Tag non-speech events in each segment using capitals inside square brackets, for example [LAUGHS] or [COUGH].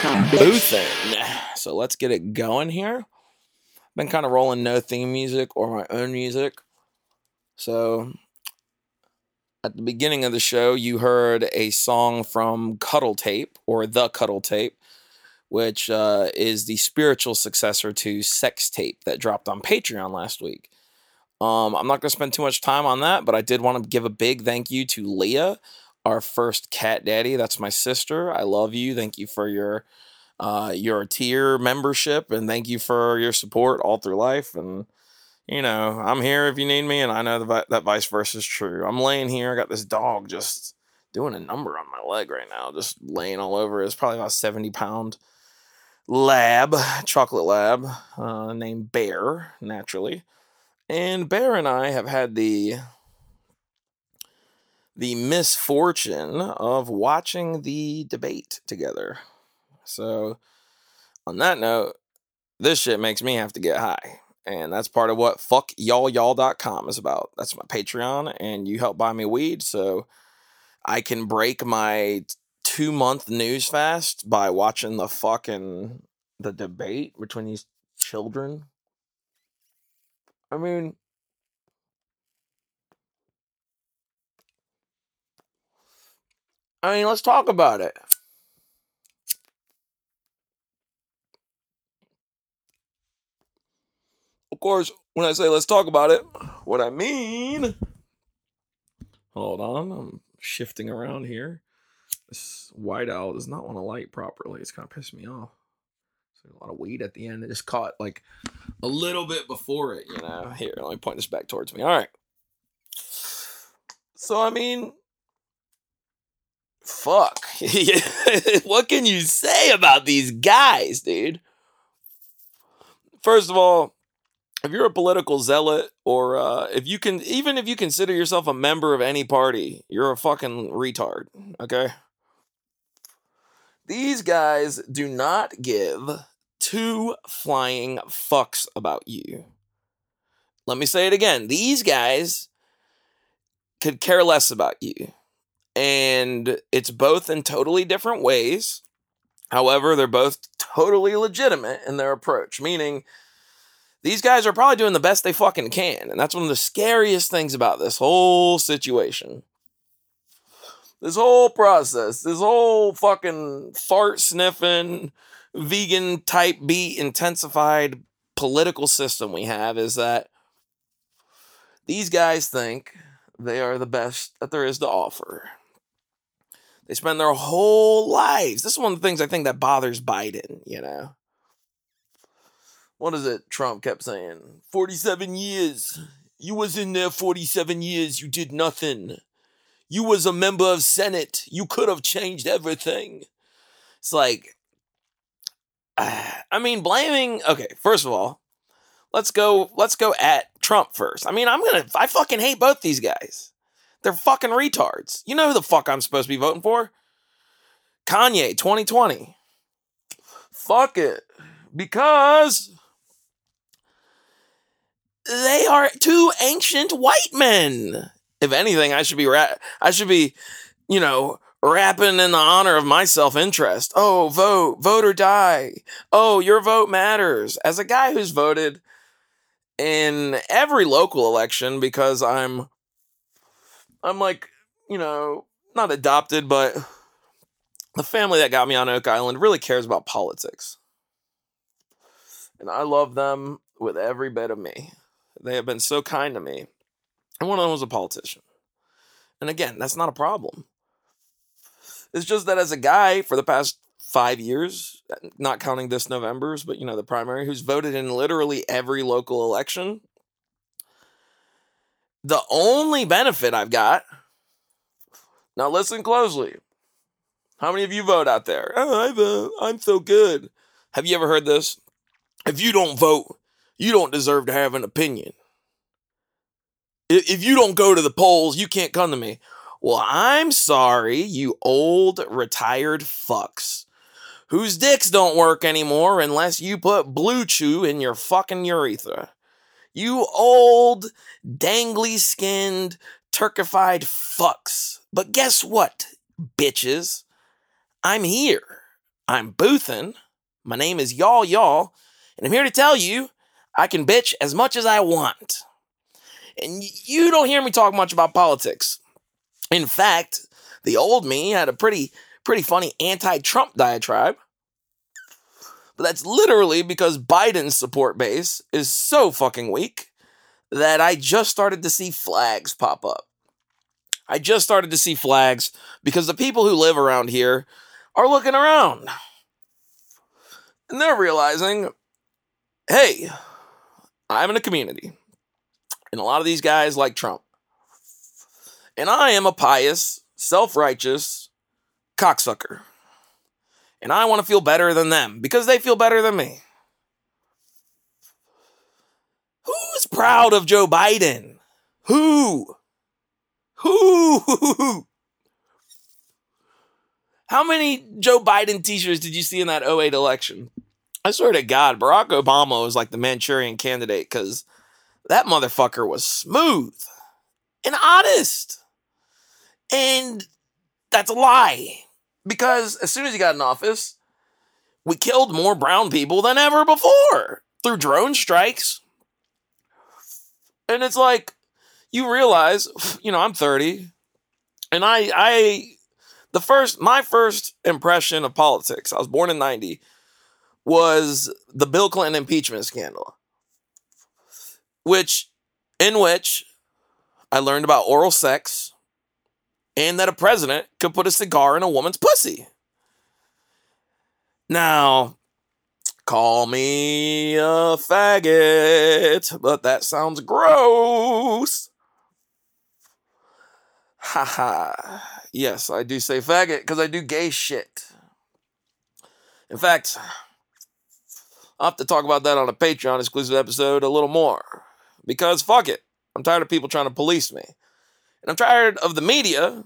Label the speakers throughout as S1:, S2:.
S1: boofing. So let's get it going here. Been kind of rolling no theme music or my own music. So at the beginning of the show, you heard a song from Cuddle Tape or The Cuddle Tape, which uh, is the spiritual successor to Sex Tape that dropped on Patreon last week. Um, I'm not going to spend too much time on that, but I did want to give a big thank you to Leah, our first cat daddy. That's my sister. I love you. Thank you for your uh, your tier membership, and thank you for your support all through life. And you know, I'm here if you need me, and I know that that vice versa is true. I'm laying here. I got this dog just doing a number on my leg right now, just laying all over. It's probably about 70 pound lab, chocolate lab, uh, named Bear, naturally. And Bear and I have had the the misfortune of watching the debate together. So, on that note, this shit makes me have to get high. And that's part of what fuckyallyall.com is about. That's my Patreon, and you help buy me weed so I can break my two month news fast by watching the fucking the debate between these children. I mean, I mean, let's talk about it. Of course, when I say let's talk about it, what I mean. Hold on, I'm shifting around here. This white owl does not want to light properly. It's kind of pissing me off. So a lot of weed at the end. It just caught like a little bit before it, you know. Here, let me point this back towards me. All right. So I mean, fuck. [LAUGHS] what can you say about these guys, dude? First of all, if you're a political zealot or uh, if you can even if you consider yourself a member of any party, you're a fucking retard, okay? These guys do not give two flying fucks about you. Let me say it again. These guys could care less about you. And it's both in totally different ways. However, they're both totally legitimate in their approach, meaning these guys are probably doing the best they fucking can. And that's one of the scariest things about this whole situation. This whole process, this whole fucking fart sniffing, vegan type B intensified political system we have is that these guys think they are the best that there is to offer. They spend their whole lives. This is one of the things I think that bothers Biden, you know. What is it Trump kept saying? 47 years. You was in there 47 years. You did nothing. You was a member of Senate. You could have changed everything. It's like [SIGHS] I mean blaming okay, first of all, let's go let's go at Trump first. I mean, I'm to I fucking hate both these guys. They're fucking retards. You know who the fuck I'm supposed to be voting for? Kanye 2020. Fuck it. Because they are two ancient white men. If anything, I should be ra- I should be, you know, rapping in the honor of my self-interest. Oh, vote, vote or die. Oh, your vote matters. As a guy who's voted in every local election because I'm I'm like, you know, not adopted, but the family that got me on Oak Island really cares about politics. And I love them with every bit of me. They have been so kind to me. And one of them was a politician. And again, that's not a problem. It's just that as a guy for the past five years, not counting this November's, but you know, the primary, who's voted in literally every local election, the only benefit I've got, now listen closely. How many of you vote out there? Oh, I vote. I'm so good. Have you ever heard this? If you don't vote, you don't deserve to have an opinion. If you don't go to the polls, you can't come to me. Well, I'm sorry, you old retired fucks whose dicks don't work anymore unless you put BlueChew in your fucking urethra. You old, dangly skinned, turkified fucks. But guess what, bitches? I'm here. I'm boothin'. My name is Y'all Y'all, and I'm here to tell you I can bitch as much as I want. And you don't hear me talk much about politics. In fact, the old me had a pretty pretty funny anti-Trump diatribe. But that's literally because Biden's support base is so fucking weak that I just started to see flags pop up. I just started to see flags because the people who live around here are looking around. And they're realizing, hey, I'm in a community. And a lot of these guys like Trump. And I am a pious, self righteous cocksucker. And I want to feel better than them because they feel better than me. Who's proud of Joe Biden? Who? Who? How many Joe Biden t shirts did you see in that 08 election? I swear to God, Barack Obama was like the Manchurian candidate because that motherfucker was smooth and honest. And that's a lie. Because as soon as he got in office, we killed more brown people than ever before through drone strikes. And it's like, you realize, [SIGHS] you know, I'm 30, and I, I, the first, my first impression of politics, I was born in 90, was the Bill Clinton impeachment scandal, which, in which I learned about oral sex and that a president could put a cigar in a woman's pussy. Now, call me a faggot, but that sounds gross. Haha. yes, I do say faggot because I do gay shit. In fact, I'll have to talk about that on a Patreon exclusive episode a little more. Because fuck it. I'm tired of people trying to police me. I'm tired of the media.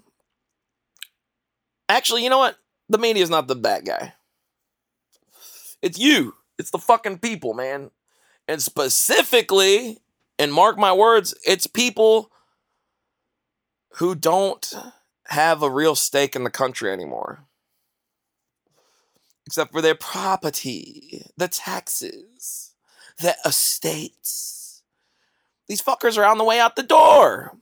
S1: Actually, you know what? The media is not the bad guy. It's you. It's the fucking people, man. And specifically, and mark my words, it's people who don't have a real stake in the country anymore. Except for their property, the taxes, the estates. These fuckers are on the way out the door.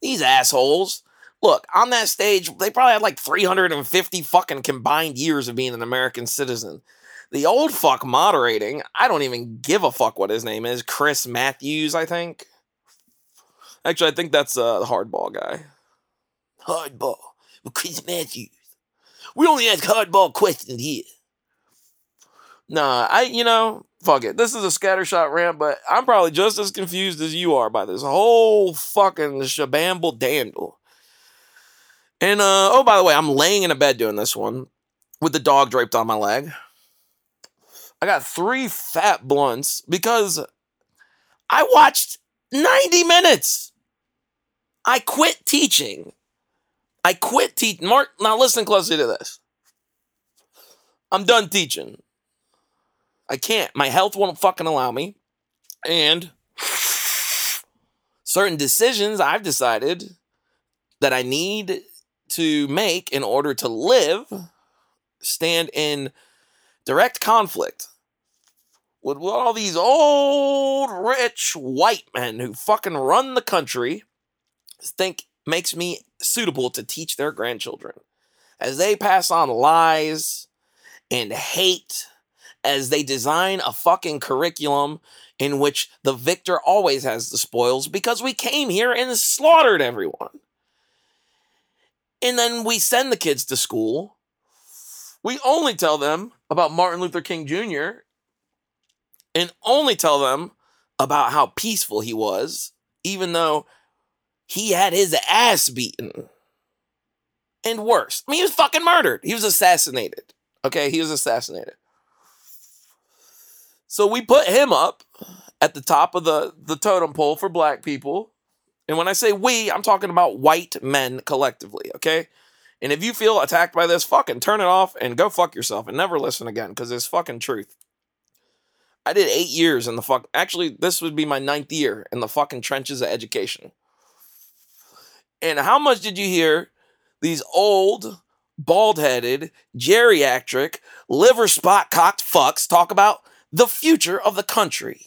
S1: These assholes. Look, on that stage, they probably had like 350 fucking combined years of being an American citizen. The old fuck moderating, I don't even give a fuck what his name is. Chris Matthews, I think. Actually, I think that's uh, the hardball guy. Hardball with Chris Matthews. We only ask hardball questions here. Nah, I, you know, fuck it. This is a scattershot rant, but I'm probably just as confused as you are by this whole fucking shabamble dandle. And, uh, oh, by the way, I'm laying in a bed doing this one with the dog draped on my leg. I got three fat blunts because I watched 90 minutes. I quit teaching. I quit teaching. Mark, now listen closely to this. I'm done teaching. I can't. My health won't fucking allow me. And certain decisions I've decided that I need to make in order to live stand in direct conflict with all these old rich white men who fucking run the country think makes me suitable to teach their grandchildren as they pass on lies and hate as they design a fucking curriculum in which the victor always has the spoils because we came here and slaughtered everyone. And then we send the kids to school. We only tell them about Martin Luther King Jr. and only tell them about how peaceful he was, even though he had his ass beaten. And worse, I mean, he was fucking murdered. He was assassinated. Okay, he was assassinated. So we put him up at the top of the, the totem pole for black people. And when I say we, I'm talking about white men collectively, okay? And if you feel attacked by this, fucking turn it off and go fuck yourself and never listen again because it's fucking truth. I did eight years in the fuck. Actually, this would be my ninth year in the fucking trenches of education. And how much did you hear these old, bald headed, geriatric, liver spot cocked fucks talk about the future of the country?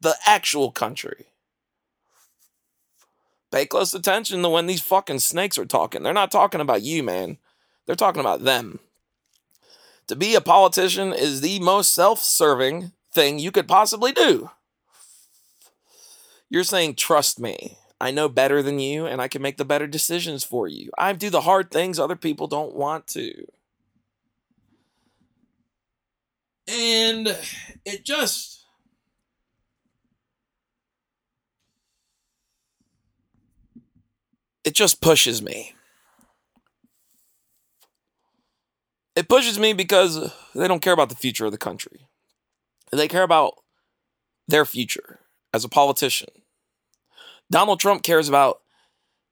S1: The actual country. Pay close attention to when these fucking snakes are talking. They're not talking about you, man. They're talking about them. To be a politician is the most self serving thing you could possibly do. You're saying, trust me. I know better than you and I can make the better decisions for you. I do the hard things other people don't want to. And it just. It just pushes me. It pushes me because they don't care about the future of the country. They care about their future as a politician. Donald Trump cares about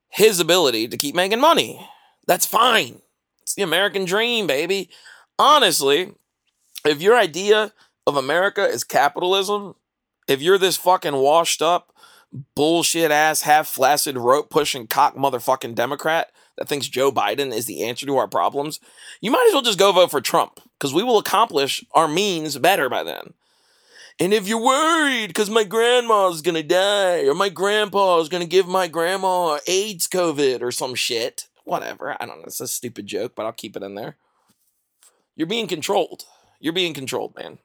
S1: his ability to keep making money. That's fine. It's the American dream, baby. Honestly, if your idea of America is capitalism, if you're this fucking washed up, bullshit ass, half flaccid, rope pushing, cock motherfucking Democrat that thinks Joe Biden is the answer to our problems, you might as well just go vote for Trump because we will accomplish our means better by then. And if you're worried because my grandma's gonna die or my grandpa's gonna give my grandma AIDS COVID or some shit, whatever. I don't know. It's a stupid joke, but I'll keep it in there. You're being controlled. You're being controlled, man.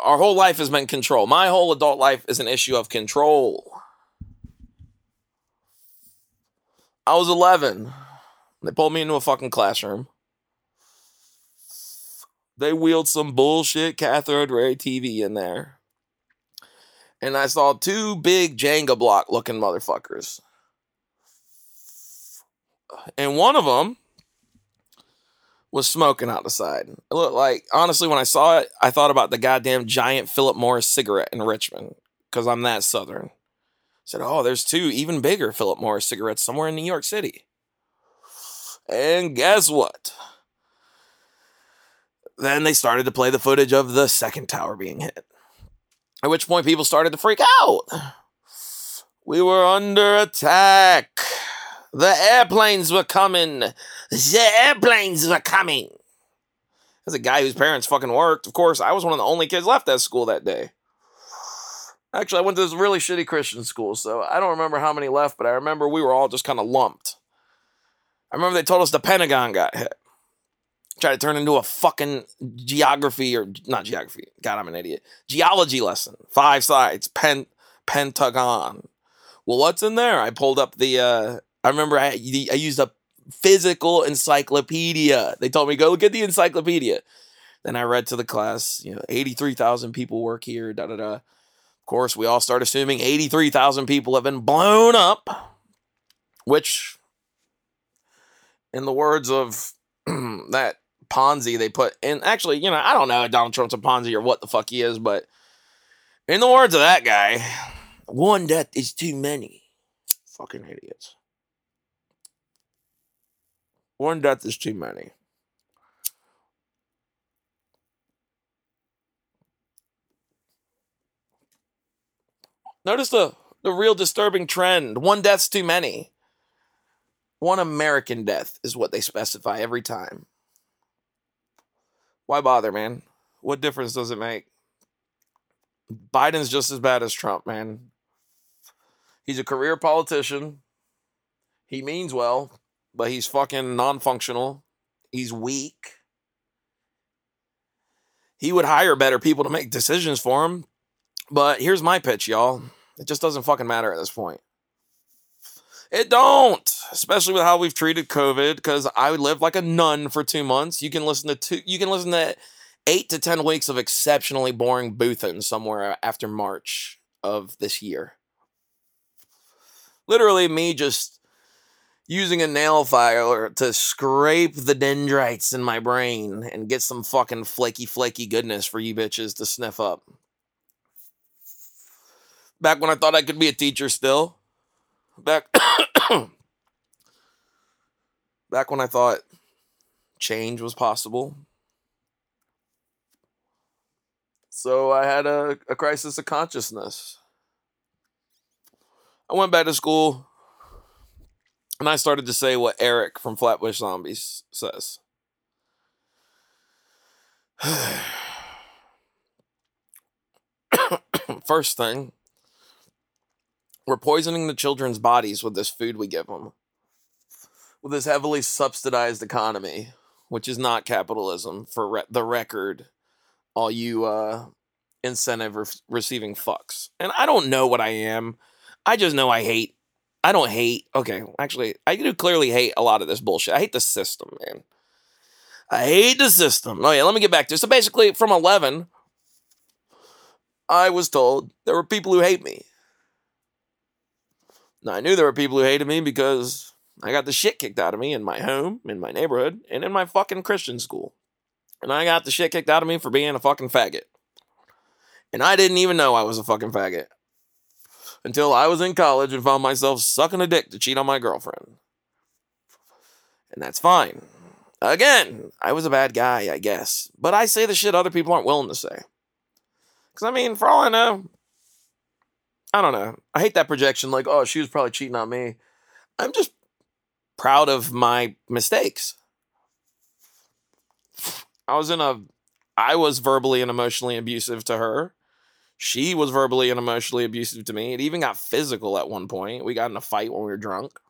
S1: Our whole life has been control. My whole adult life is an issue of control. I was 11. They pulled me into a fucking classroom. They wheeled some bullshit cathode ray TV in there. And I saw two big Jenga block looking motherfuckers. And one of them was smoking out the side. It looked like, honestly, when I saw it, I thought about the goddamn giant Philip Morris cigarette in Richmond because I'm that southern. I said, oh, there's two even bigger Philip Morris cigarettes somewhere in New York City. And guess what? Then they started to play the footage of the second tower being hit. At which point people started to freak out. We were under attack. The airplanes were coming. The airplanes were coming. As a guy whose parents fucking worked, of course, I was one of the only kids left at school that day. Actually, I went to this really shitty Christian school, so I don't remember how many left, but I remember we were all just kind of lumped. I remember they told us the Pentagon got hit. Tried to turn into a fucking geography or not geography. God, I'm an idiot. Geology lesson. Five sides. Pen pentagon. Well, what's in there? I pulled up the. uh I remember I I used a physical encyclopedia. They told me go look at the encyclopedia. Then I read to the class. You know, eighty three thousand people work here. Da da da. Of course, we all start assuming eighty three thousand people have been blown up, which, in the words of [CLEARS THROAT] that Ponzi they put in. Actually, you know, I don't know Donald Trump's a Ponzi or what the fuck he is, but in the words of that guy, one death is too many. Fucking idiots. One death is too many. Notice the, the real disturbing trend. One death's too many. One American death is what they specify every time. Why bother, man? What difference does it make? Biden's just as bad as Trump, man. He's a career politician. He means well, but he's fucking non functional. He's weak. He would hire better people to make decisions for him. But here's my pitch, y'all. It just doesn't fucking matter at this point. It don't, especially with how we've treated COVID. Because I lived like a nun for two months. You can listen to two. You can listen to eight to ten weeks of exceptionally boring boothing somewhere after March of this year. Literally, me just using a nail file to scrape the dendrites in my brain and get some fucking flaky, flaky goodness for you bitches to sniff up. Back when I thought I could be a teacher still. Back [COUGHS] back when I thought change was possible. So I had a, a crisis of consciousness. I went back to school and I started to say what Eric from Flatbush Zombies says. [SIGHS] First thing, we're poisoning the children's bodies with this food we give them. With this heavily subsidized economy, which is not capitalism for re- the record, all you uh, incentive re- receiving fucks. And I don't know what I am. I just know I hate. I don't hate. Okay, actually, I do clearly hate a lot of this bullshit. I hate the system, man. I hate the system. Oh yeah, let me get back to it. So basically, from eleven, I was told there were people who hate me. Now I knew there were people who hated me because I got the shit kicked out of me in my home, in my neighborhood, and in my fucking Christian school. And I got the shit kicked out of me for being a fucking faggot. And I didn't even know I was a fucking faggot until I was in college and found myself sucking a dick to cheat on my girlfriend. And that's fine. Again, I was a bad guy, I guess. But I say the shit other people aren't willing to say. Because, I mean, for all I know, I don't know. I hate that projection like, oh, she was probably cheating on me. I'm just proud of my mistakes. I was in a I was verbally and emotionally abusive to her. She was verbally and emotionally abusive to me. It even got physical at one point. We got in a fight when we were drunk.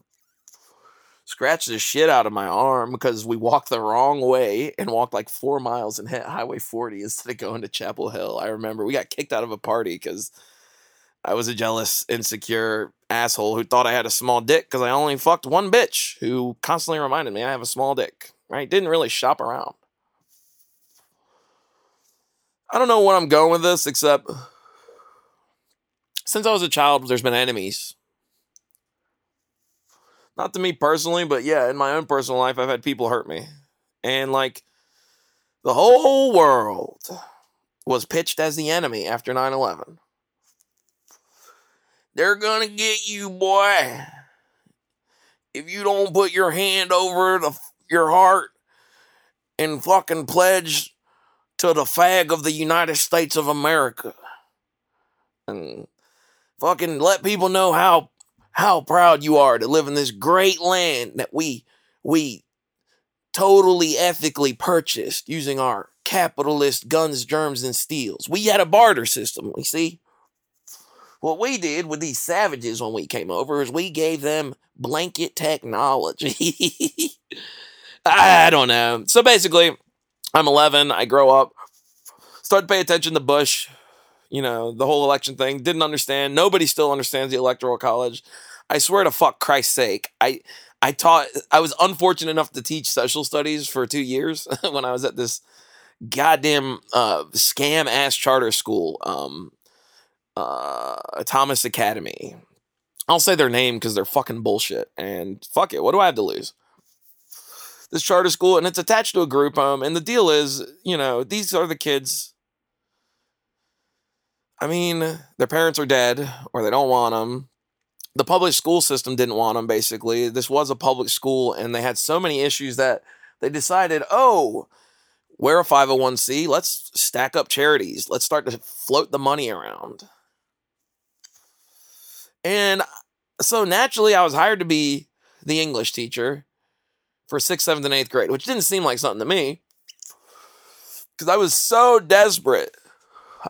S1: Scratched the shit out of my arm because we walked the wrong way and walked like four miles and hit Highway 40 instead of going to Chapel Hill. I remember we got kicked out of a party because I was a jealous, insecure asshole who thought I had a small dick because I only fucked one bitch who constantly reminded me I have a small dick. Right? Didn't really shop around. I don't know where I'm going with this, except since I was a child, there's been enemies. Not to me personally, but yeah, in my own personal life, I've had people hurt me. And like the whole world was pitched as the enemy after 9 11. They're gonna get you, boy. If you don't put your hand over the, your heart and fucking pledge to the fag of the United States of America. And fucking let people know how how proud you are to live in this great land that we we totally ethically purchased using our capitalist guns, germs, and steels. We had a barter system, we see. What we did with these savages when we came over is we gave them blanket technology. [LAUGHS] I don't know. So basically, I'm 11. I grow up, start to pay attention to Bush. You know, the whole election thing. Didn't understand. Nobody still understands the electoral college. I swear to fuck Christ's sake. I I taught. I was unfortunate enough to teach social studies for two years [LAUGHS] when I was at this goddamn uh, scam ass charter school, um, uh, Thomas Academy. I'll say their name because they're fucking bullshit. And fuck it, what do I have to lose? this charter school and it's attached to a group home. And the deal is, you know, these are the kids. I mean, their parents are dead or they don't want them. The public school system didn't want them, basically. This was a public school and they had so many issues that they decided, oh, we're a 501c. Let's stack up charities. Let's start to float the money around. And so naturally, I was hired to be the English teacher for sixth, seventh, and eighth grade, which didn't seem like something to me because I was so desperate.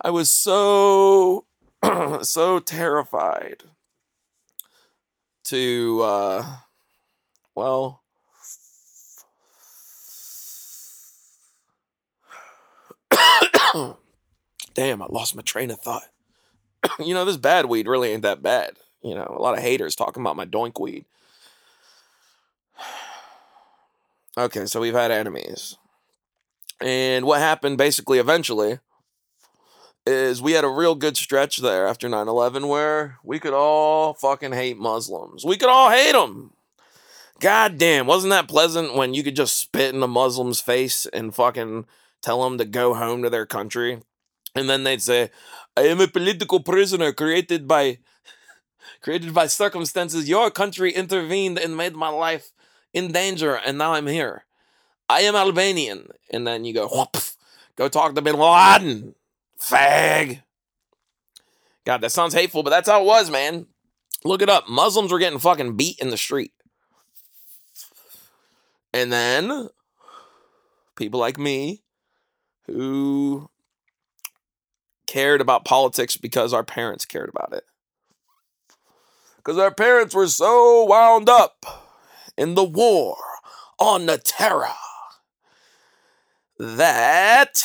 S1: I was so, [CLEARS THROAT] so terrified to, uh, well, [CLEARS THROAT] damn, I lost my train of thought. [CLEARS THROAT] you know, this bad weed really ain't that bad. You know, a lot of haters talking about my doink weed. [SIGHS] okay, so we've had enemies. And what happened basically eventually is we had a real good stretch there after 9 11 where we could all fucking hate Muslims. We could all hate them. God damn, wasn't that pleasant when you could just spit in a Muslim's face and fucking tell them to go home to their country? And then they'd say, I am a political prisoner created by created by circumstances. Your country intervened and made my life in danger, and now I'm here. I am Albanian. And then you go, go talk to Bin Laden. Fag. God, that sounds hateful, but that's how it was, man. Look it up. Muslims were getting fucking beat in the street. And then people like me who cared about politics because our parents cared about it. Because our parents were so wound up in the war on the terror that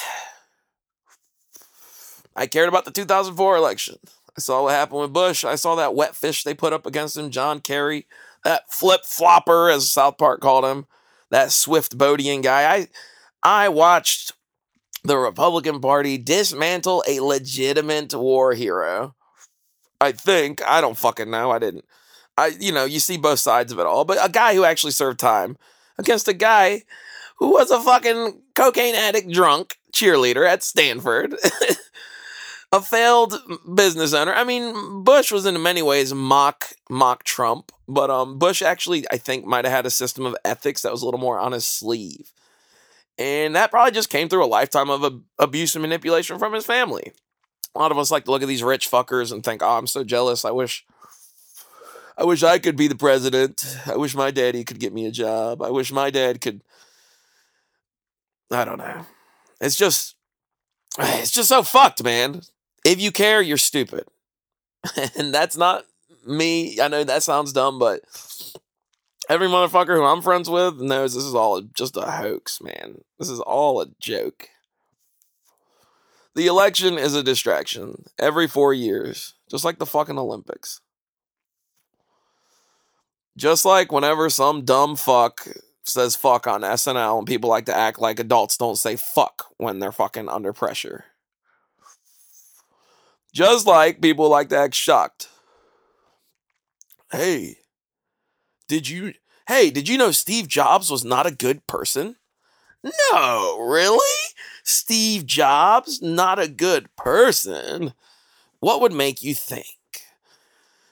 S1: I cared about the 2004 election. I saw what happened with Bush. I saw that wet fish they put up against him, John Kerry, that flip flopper, as South Park called him, that swift boating guy. I I watched the Republican Party dismantle a legitimate war hero. I think. I don't fucking know. I didn't. I you know, you see both sides of it all, but a guy who actually served time against a guy who was a fucking cocaine addict drunk cheerleader at Stanford. [LAUGHS] a failed business owner. I mean, Bush was in many ways mock mock Trump, but um Bush actually I think might have had a system of ethics that was a little more on his sleeve. And that probably just came through a lifetime of abuse and manipulation from his family. A lot of us like to look at these rich fuckers and think, "Oh, I'm so jealous. I wish I wish I could be the president. I wish my daddy could get me a job. I wish my dad could I don't know. It's just [SIGHS] it's just so fucked, man. If you care, you're stupid. [LAUGHS] and that's not me. I know that sounds dumb, but every motherfucker who I'm friends with knows this is all just a hoax, man. This is all a joke. The election is a distraction every four years, just like the fucking Olympics. Just like whenever some dumb fuck says fuck on SNL and people like to act like adults don't say fuck when they're fucking under pressure. Just like people like to act shocked. Hey, did you hey, did you know Steve Jobs was not a good person? No, really? Steve Jobs, not a good person? What would make you think?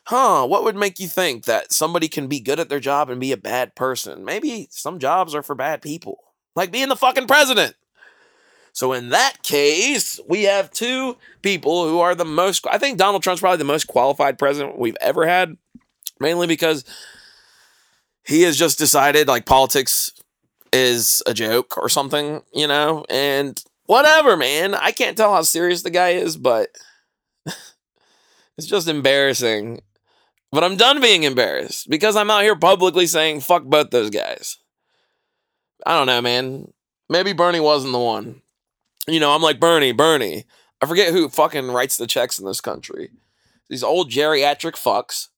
S1: Huh, what would make you think that somebody can be good at their job and be a bad person? Maybe some jobs are for bad people, like being the fucking president. So in that case, we have two people who are the most. I think Donald Trump's probably the most qualified president we've ever had, mainly because he has just decided like politics is a joke or something, you know, and whatever, man. I can't tell how serious the guy is, but [LAUGHS] it's just embarrassing. But I'm done being embarrassed because I'm out here publicly saying fuck both those guys. I don't know, man. Maybe Bernie wasn't the one you know, I'm like Bernie, Bernie. I forget who fucking writes the checks in this country. These old geriatric fucks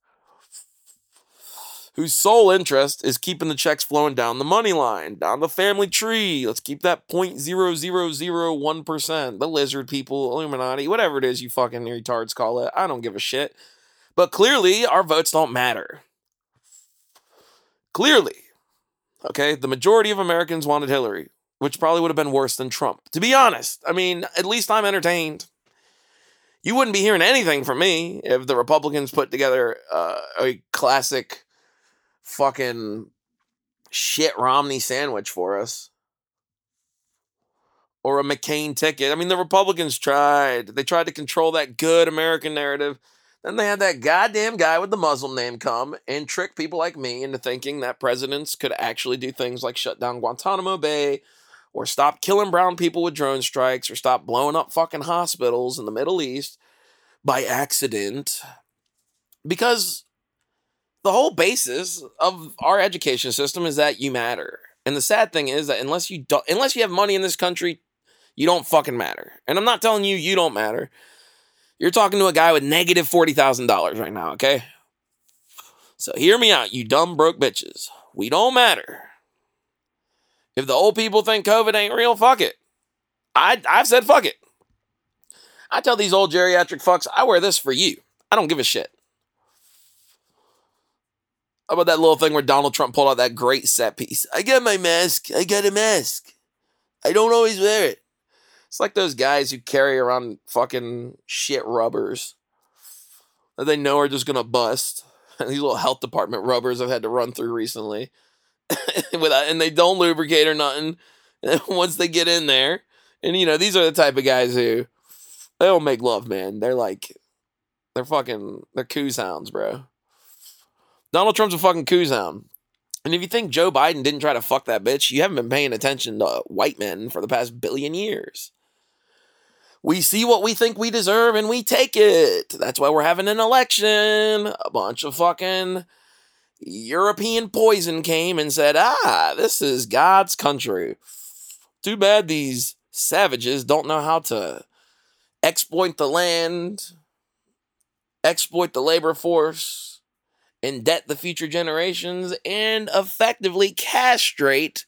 S1: whose sole interest is keeping the checks flowing down the money line, down the family tree. Let's keep that 0.0001%. The lizard people, Illuminati, whatever it is you fucking retards call it. I don't give a shit. But clearly, our votes don't matter. Clearly. Okay, the majority of Americans wanted Hillary which probably would have been worse than Trump. To be honest, I mean, at least I'm entertained. You wouldn't be hearing anything from me if the Republicans put together uh, a classic fucking shit Romney sandwich for us. Or a McCain ticket. I mean, the Republicans tried. They tried to control that good American narrative. Then they had that goddamn guy with the Muslim name come and trick people like me into thinking that presidents could actually do things like shut down Guantanamo Bay or stop killing brown people with drone strikes or stop blowing up fucking hospitals in the Middle East by accident. Because the whole basis of our education system is that you matter. And the sad thing is that unless you don't unless you have money in this country, you don't fucking matter. And I'm not telling you you don't matter. You're talking to a guy with negative $40,000 right now, okay? So hear me out, you dumb broke bitches. We don't matter. If the old people think COVID ain't real, fuck it. I I've said fuck it. I tell these old geriatric fucks, I wear this for you. I don't give a shit. How about that little thing where Donald Trump pulled out that great set piece? I got my mask. I got a mask. I don't always wear it. It's like those guys who carry around fucking shit rubbers that they know are just gonna bust. [LAUGHS] These little health department rubbers I've had to run through recently. [LAUGHS] Without, and they don't lubricate or nothing. [LAUGHS] Once they get in there, and you know, these are the type of guys who they don't make love, man. They're like they're fucking they're coos hounds, bro. Donald Trump's a fucking coos hound. And if you think Joe Biden didn't try to fuck that bitch, you haven't been paying attention to white men for the past billion years. We see what we think we deserve and we take it. That's why we're having an election. A bunch of fucking European poison came and said, ah, this is God's country. Too bad these savages don't know how to exploit the land, exploit the labor force, indebt the future generations, and effectively castrate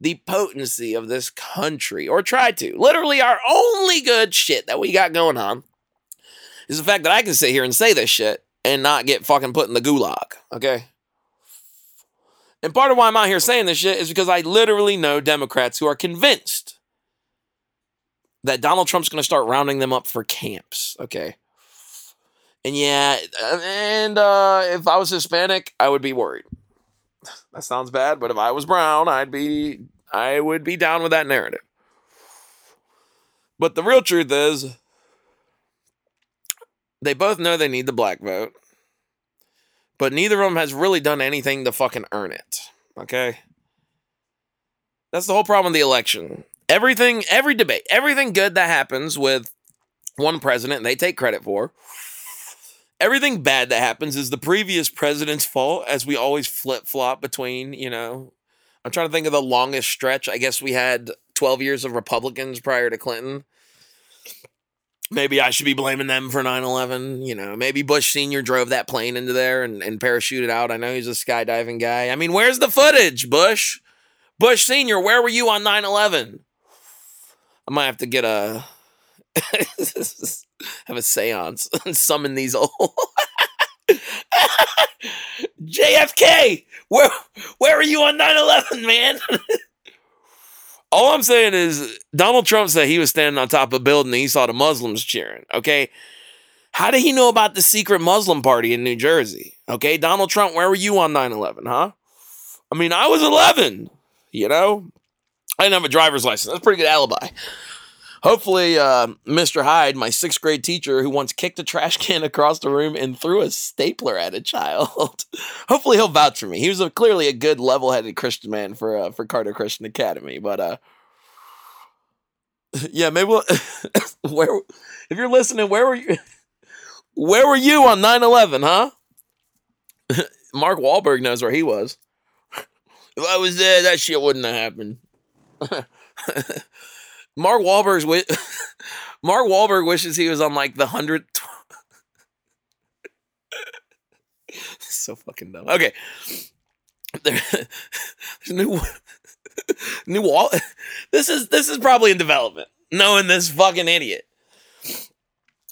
S1: the potency of this country, or try to. Literally, our only good shit that we got going on is the fact that I can sit here and say this shit and not get fucking put in the gulag, okay? And part of why I'm out here saying this shit is because I literally know Democrats who are convinced that Donald Trump's going to start rounding them up for camps, okay? And yeah, and uh, if I was Hispanic, I would be worried. [LAUGHS] That sounds bad, but if I was brown, I'd be I would be down with that narrative. But the real truth is they both know they need the black vote. But neither of them has really done anything to fucking earn it. Okay? That's the whole problem with the election. Everything, every debate, everything good that happens with one president they take credit for everything bad that happens is the previous president's fault as we always flip flop between, you know, I'm trying to think of the longest stretch. I guess we had 12 years of Republicans prior to Clinton. Maybe I should be blaming them for 9 11. You know, maybe Bush Sr. drove that plane into there and, and parachuted out. I know he's a skydiving guy. I mean, where's the footage, Bush? Bush Sr., where were you on 9 11? I might have to get a [LAUGHS] have a seance [LAUGHS] and summon these old [LAUGHS] JFK. Where where were you on 9/11, man? All I'm saying is Donald Trump said he was standing on top of a building and he saw the Muslims cheering. Okay. How did he know about the secret Muslim party in New Jersey? Okay, Donald Trump, where were you on 9 11, huh? I mean, I was 11, you know? I didn't have a driver's license. That's a pretty good alibi. Hopefully, uh, Mr. Hyde, my sixth grade teacher who once kicked a trash can across the room and threw a stapler at a child, [LAUGHS] hopefully he'll vouch for me. He was a, clearly a good, level-headed Christian man for uh, for Carter Christian Academy. But uh, [LAUGHS] yeah, maybe we'll, [LAUGHS] where if you're listening, where were you? Where were you on 9-11, huh? Mark Wahlberg knows where he was. If I was there, that shit wouldn't have happened. Mark Wahlberg's wi- [LAUGHS] Mark Wahlberg wishes he was on like the hundred. [LAUGHS] so fucking dumb. Okay, there, there's [LAUGHS] new new wall. This is this is probably in development. Knowing this fucking idiot.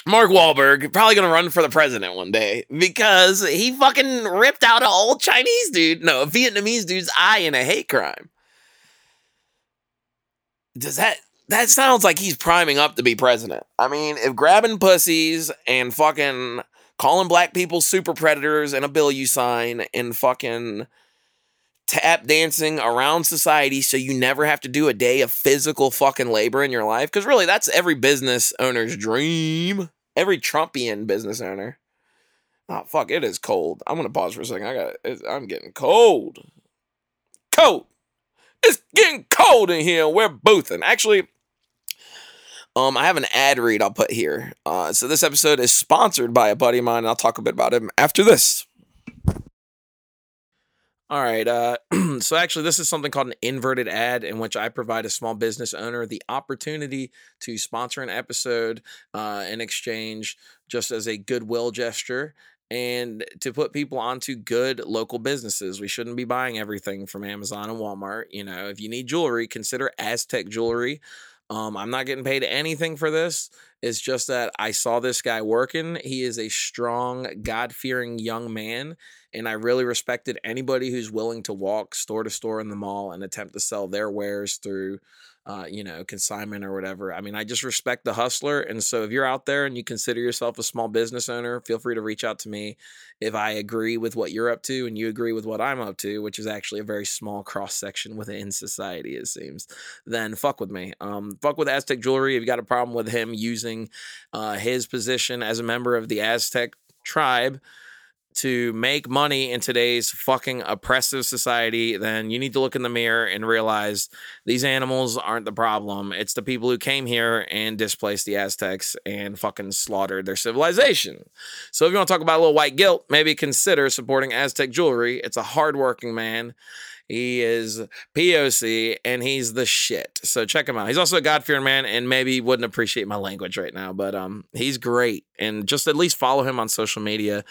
S1: Mark Wahlberg probably gonna run for the president one day because he fucking ripped out an old Chinese dude, no, a Vietnamese dude's eye in a hate crime. Does that that sounds like he's priming up to be president. I mean, if grabbing pussies and fucking calling black people super predators and a bill you sign and fucking tap dancing around society so you never have to do a day of physical fucking labor in your life because really that's every business owner's dream every trumpian business owner Oh fuck! It is cold. I'm gonna pause for a second. i got i'm getting cold. Cold. It's getting cold in here. We're boothing. Actually, um, I have an ad read I'll put here. Uh, so this episode is sponsored by a buddy of mine. And I'll talk a bit about him after this. All right. Uh, [CLEARS THROAT] so actually, this is something called an inverted ad, in which I provide a small business owner the opportunity to sponsor an episode uh, in exchange, just as a goodwill gesture, and to put people onto good local businesses. We shouldn't be buying everything from Amazon and Walmart. You know, if you need jewelry, consider Aztec Jewelry. Um, I'm not getting paid anything for this. It's just that I saw this guy working. He is a strong, God fearing young man. And I really respected anybody who's willing to walk store to store in the mall and attempt to sell their wares through uh, you know, consignment or whatever. I mean, I just respect the hustler. And so if you're out there and you consider yourself a small business owner, feel free to reach out to me if I agree with what you're up to and you agree with what I'm up to, which is actually a very small cross section within society, it seems, then fuck with me. Um, fuck with Aztec Jewelry. If you got a problem with him using uh, his position as a member of the Aztec tribe to make money in today's fucking oppressive society, then you need to look in the mirror and realize these animals aren't the problem. It's the people who came here and displaced the Aztecs and fucking slaughtered their civilization. So if you want to talk about a little white guilt, maybe consider supporting Aztec Jewelry. It's a hardworking man. He is POC and he's the shit. So check him out. He's also a God fearing man and maybe wouldn't appreciate my language right now, but um, he's great. And just at least follow him on social media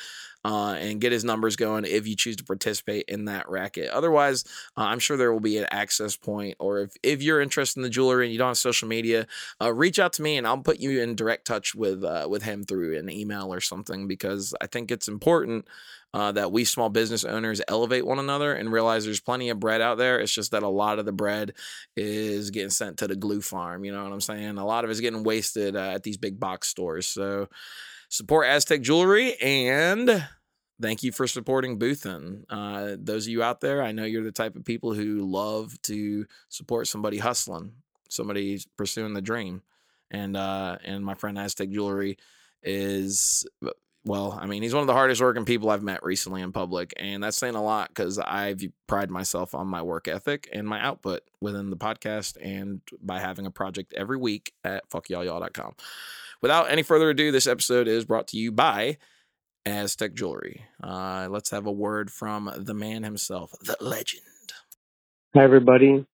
S1: uh, and get his numbers going if you choose to participate in that racket. Otherwise, uh, I'm sure there will be an access point, or if, if you're interested in the jewelry and you don't have social media, uh, reach out to me and I'll put you in direct touch with uh, with him through an email or something because I think it's important. Uh, that we small business owners elevate one another and realize there's plenty of bread out there. It's just that a lot of the bread is getting sent to the glue farm. You know what I'm saying? A lot of it's getting wasted uh, at these big box stores. So, support Aztec Jewelry and thank you for supporting Boothin. Uh, those of you out there, I know you're the type of people who love to support somebody hustling, somebody pursuing the dream. And uh, and my friend Aztec Jewelry is well, I mean, he's one of the hardest working people I've met recently in public, and that's saying a lot because I've pride myself on my work ethic and my output within the podcast and by having a project every week at fuckyallyall.com. Without any further ado, this episode is brought to you by Aztec Jewelry. Uh, let's have a word from the man himself, the legend.
S2: Hi, everybody.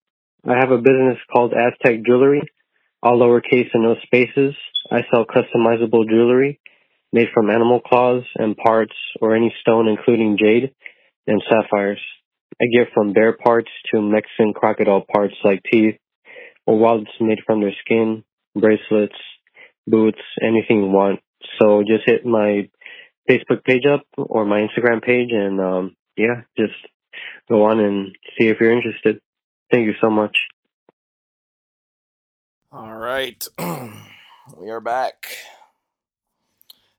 S2: I have a business called Aztec Jewelry, all lowercase and no spaces. I sell customizable jewelry made from animal claws and parts or any stone, including jade and sapphires. I get from bear parts to Mexican crocodile parts like teeth or wallets made from their skin, bracelets, boots, anything you want. So just hit my Facebook page up or my Instagram page and um, yeah, just go on and see if you're interested. Thank you so much.
S1: All right. [CLEARS THROAT] we are back.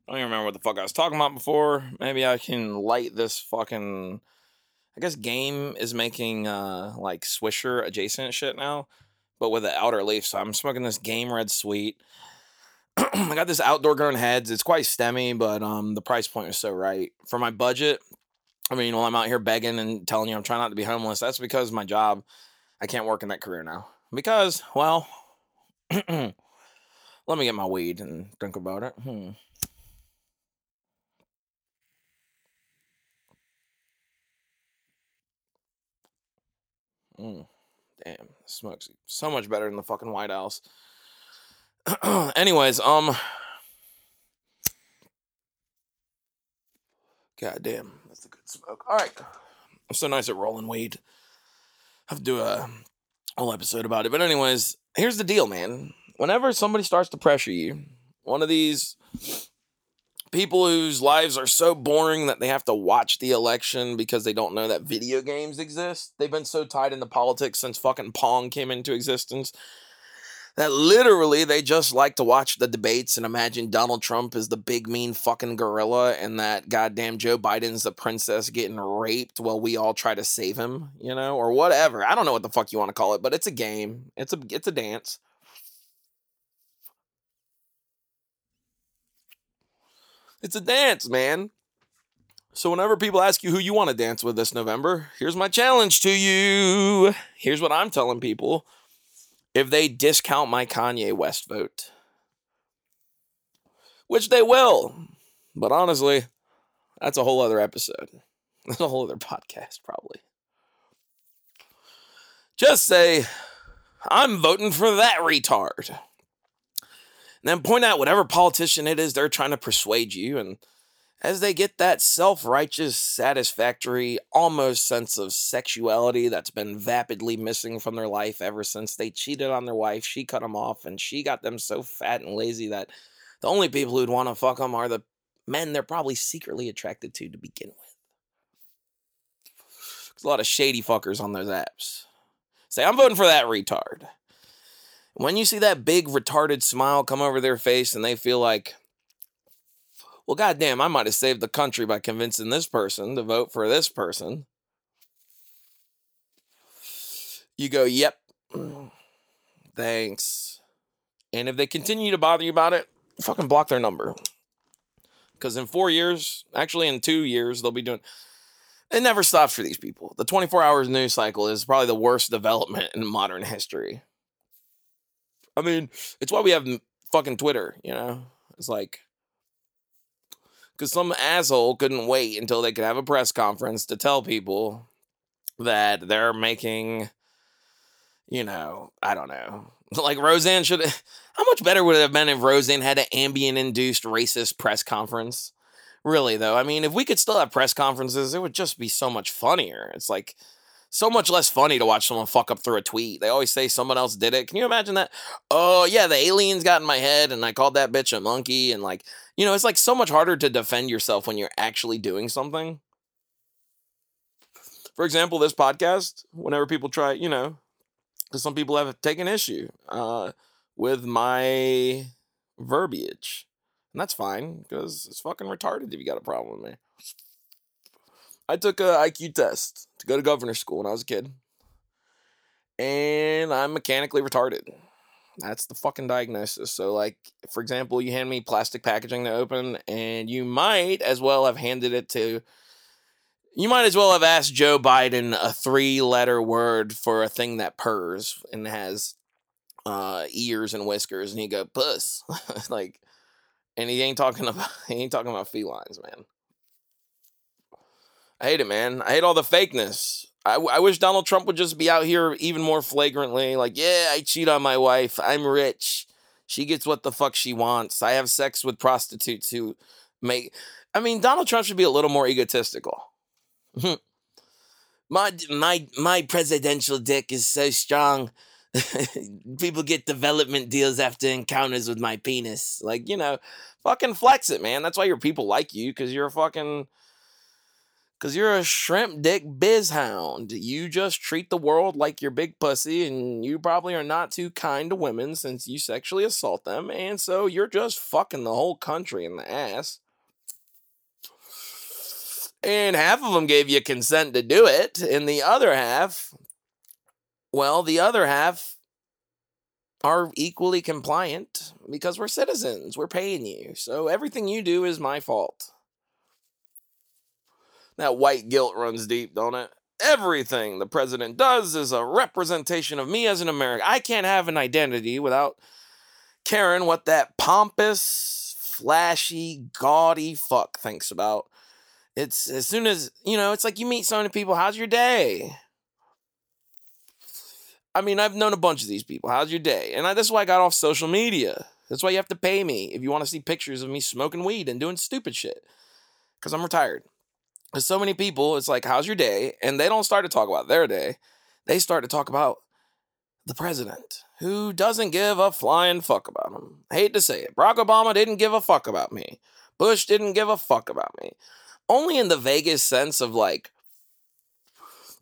S1: I don't even remember what the fuck I was talking about before. Maybe I can light this fucking. I guess game is making uh like Swisher adjacent shit now, but with the outer leaf. So I'm smoking this Game Red Sweet. [CLEARS THROAT] I got this outdoor grown heads. It's quite stemmy, but um the price point was so right for my budget. I mean, while I'm out here begging and telling you I'm trying not to be homeless, that's because my job. I can't work in that career now because, well, [CLEARS THROAT] let me get my weed and think about it. Hmm. Mm, damn, smokes so much better than the fucking White House. [CLEARS THROAT] Anyways, um, god damn, that's a good smoke. All right, I'm so nice at rolling weed. I have to do a whole episode about it. But anyways, here's the deal, man. Whenever somebody starts to pressure you, one of these people whose lives are so boring that they have to watch the election because they don't know that video games exist. They've been so tied into politics since fucking Pong came into existence that literally they just like to watch the debates and imagine Donald Trump is the big mean fucking gorilla and that goddamn Joe Biden's the princess getting raped while we all try to save him, you know, or whatever. I don't know what the fuck you want to call it, but it's a game. It's a it's a dance. It's a dance, man. So, whenever people ask you who you want to dance with this November, here's my challenge to you. Here's what I'm telling people if they discount my Kanye West vote, which they will. But honestly, that's a whole other episode. [LAUGHS] That's a whole other podcast, probably. Just say, I'm voting for that retard. Then point out whatever politician it is they're trying to persuade you. And as they get that self righteous, satisfactory, almost sense of sexuality that's been vapidly missing from their life ever since they cheated on their wife, she cut them off, and she got them so fat and lazy that the only people who'd want to fuck them are the men they're probably secretly attracted to to begin with. There's a lot of shady fuckers on those apps. Say, I'm voting for that retard. When you see that big retarded smile come over their face and they feel like, well, goddamn, I might have saved the country by convincing this person to vote for this person. You go, yep, [CLEARS THROAT] thanks. And if they continue to bother you about it, fucking block their number. Because in four years, actually in two years, they'll be doing it never stops for these people. The 24 hours news cycle is probably the worst development in modern history. I mean, it's why we have fucking Twitter, you know? It's like, because some asshole couldn't wait until they could have a press conference to tell people that they're making, you know, I don't know. [LAUGHS] Like Roseanne should. [LAUGHS] How much better would it have been if Roseanne had an Ambien induced racist press conference? Really, though, I mean, if we could still have press conferences, it would just be so much funnier. It's like so much less funny to watch someone fuck up through a tweet. They always say someone else did it. Can you imagine that? Oh, yeah, the aliens got in my head and I called that bitch a monkey. And like, you know, it's like so much harder to defend yourself when you're actually doing something. For example, this podcast, whenever people try, you know, because some people have taken issue uh, with my verbiage. And that's fine because it's fucking retarded if you got a problem with me. I took a IQ test to go to governor school when I was a kid. And I'm mechanically retarded. That's the fucking diagnosis. So, like, for example, you hand me plastic packaging to open, and you might as well have handed it to. You might as well have asked Joe Biden a three letter word for a thing that purrs and has uh, ears and whiskers, and you go, puss. [LAUGHS] like, and he ain't talking [LAUGHS] about he ain't talking about felines, man. I hate it, man. I hate all the fakeness. I, I wish Donald Trump would just be out here even more flagrantly, like, yeah, I cheat on my wife. I'm rich. She gets what the fuck she wants. I have sex with prostitutes who make. I mean, Donald Trump should be a little more egotistical. [LAUGHS] my my my presidential dick is so strong. [LAUGHS] People get development deals after encounters with my penis. Like, you know, fucking flex it, man. That's why your people like you, because you're a fucking Cause you're a shrimp dick biz hound. You just treat the world like your big pussy, and you probably are not too kind to women since you sexually assault them, and so you're just fucking the whole country in the ass. And half of them gave you consent to do it, and the other half, well, the other half are equally compliant because we're citizens. We're paying you. So everything you do is my fault. That white guilt runs deep, don't it? Everything the president does is a representation of me as an American. I can't have an identity without caring what that pompous, flashy, gaudy fuck thinks about. It's as soon as, you know, it's like you meet so many people, how's your day? I mean, I've known a bunch of these people. How's your day? And that's why I got off social media. That's why you have to pay me if you want to see pictures of me smoking weed and doing stupid shit. Because I'm retired. So many people, it's like, how's your day? And they don't start to talk about their day. They start to talk about the president, who doesn't give a flying fuck about him. I hate to say it. Barack Obama didn't give a fuck about me. Bush didn't give a fuck about me. Only in the vaguest sense of like,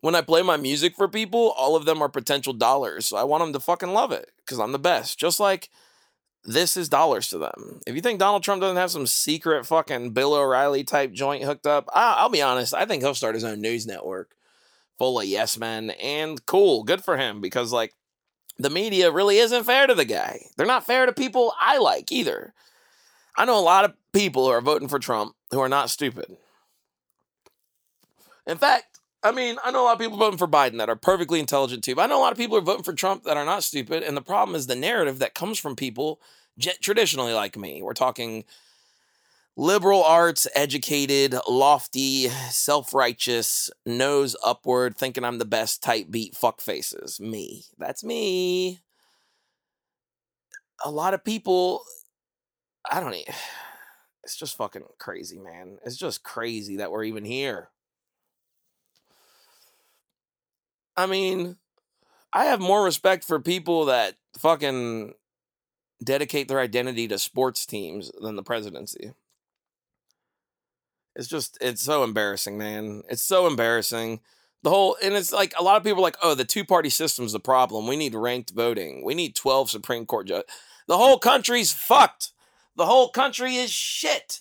S1: when I play my music for people, all of them are potential dollars. So I want them to fucking love it because I'm the best. Just like this is dollars to them. If you think Donald Trump doesn't have some secret fucking Bill O'Reilly type joint hooked up, I- will be honest. I think he'll start his own news network full of yes men. And cool, good for him because like the media really isn't fair to the guy. They're not fair to people I like either. I know a lot of people who are voting for Trump who are not stupid. In fact, I mean, I know a lot of people voting for Biden that are perfectly intelligent too, but I know a lot of people are voting for Trump that are not stupid. And the problem is the narrative that comes from people traditionally like me. We're talking liberal arts, educated, lofty, self righteous, nose upward, thinking I'm the best type beat fuck faces. Me. That's me. A lot of people, I don't e- [SIGHS] It's just fucking crazy, man. It's just crazy that we're even here. I mean, I have more respect for people that fucking dedicate their identity to sports teams than the presidency. It's just, it's so embarrassing, man. It's so embarrassing. The whole, and it's like a lot of people like, oh, the two party system's the problem. We need ranked voting. We need 12 Supreme Court judges. The whole country's fucked. The whole country is shit.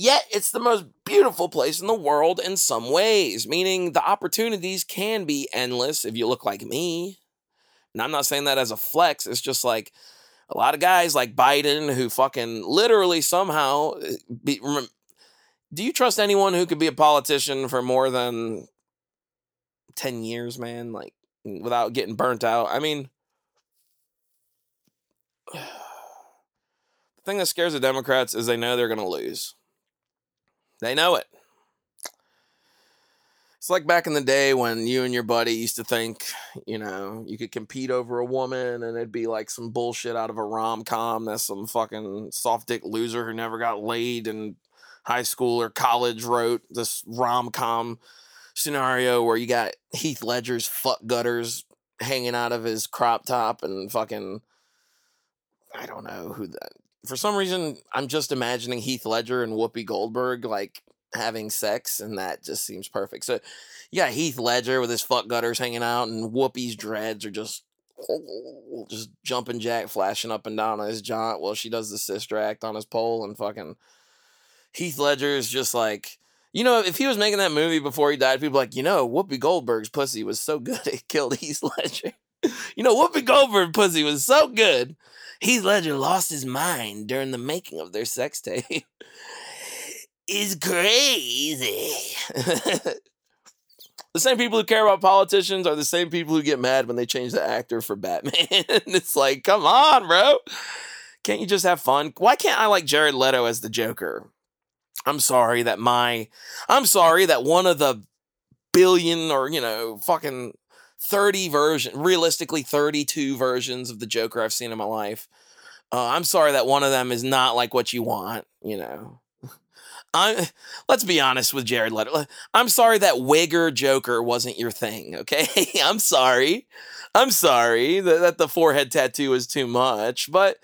S1: Yet it's the most beautiful place in the world in some ways, meaning the opportunities can be endless if you look like me. And I'm not saying that as a flex. It's just like a lot of guys like Biden who fucking literally somehow uh, be, do you trust anyone who could be a politician for more than 10 years, man? Like without getting burnt out? I mean, [SIGHS] the thing that scares the Democrats is they know they're going to lose. They know it. It's like back in the day when you and your buddy used to think, you know, you could compete over a woman and it'd be like some bullshit out of a rom com that some fucking soft dick loser who never got laid in high school or college wrote this rom com scenario where you got Heath Ledger's fuck gutters hanging out of his crop top and fucking I don't know who that for some reason I'm just imagining Heath Ledger and Whoopi Goldberg like having sex and that just seems perfect. So you got Heath Ledger with his fuck gutters hanging out and Whoopi's dreads are just [LAUGHS] just jumping jack flashing up and down on his jaunt while she does the sister act on his pole and fucking Heath Ledger is just like you know, if he was making that movie before he died, people like, you know, Whoopi Goldberg's pussy was so good [LAUGHS] it killed Heath Ledger. [LAUGHS] you know, Whoopi Goldberg pussy was so good. Heath Ledger lost his mind during the making of their sex tape. [LAUGHS] is crazy. [LAUGHS] the same people who care about politicians are the same people who get mad when they change the actor for Batman. [LAUGHS] it's like, come on, bro. Can't you just have fun? Why can't I like Jared Leto as the Joker? I'm sorry that my I'm sorry that one of the billion or you know fucking 30 version realistically 32 versions of the Joker I've seen in my life. Uh, I'm sorry that one of them is not like what you want, you know. [LAUGHS] I'm let's be honest with Jared Leto. I'm sorry that wigger Joker wasn't your thing, okay? [LAUGHS] I'm sorry. I'm sorry that, that the forehead tattoo is too much, but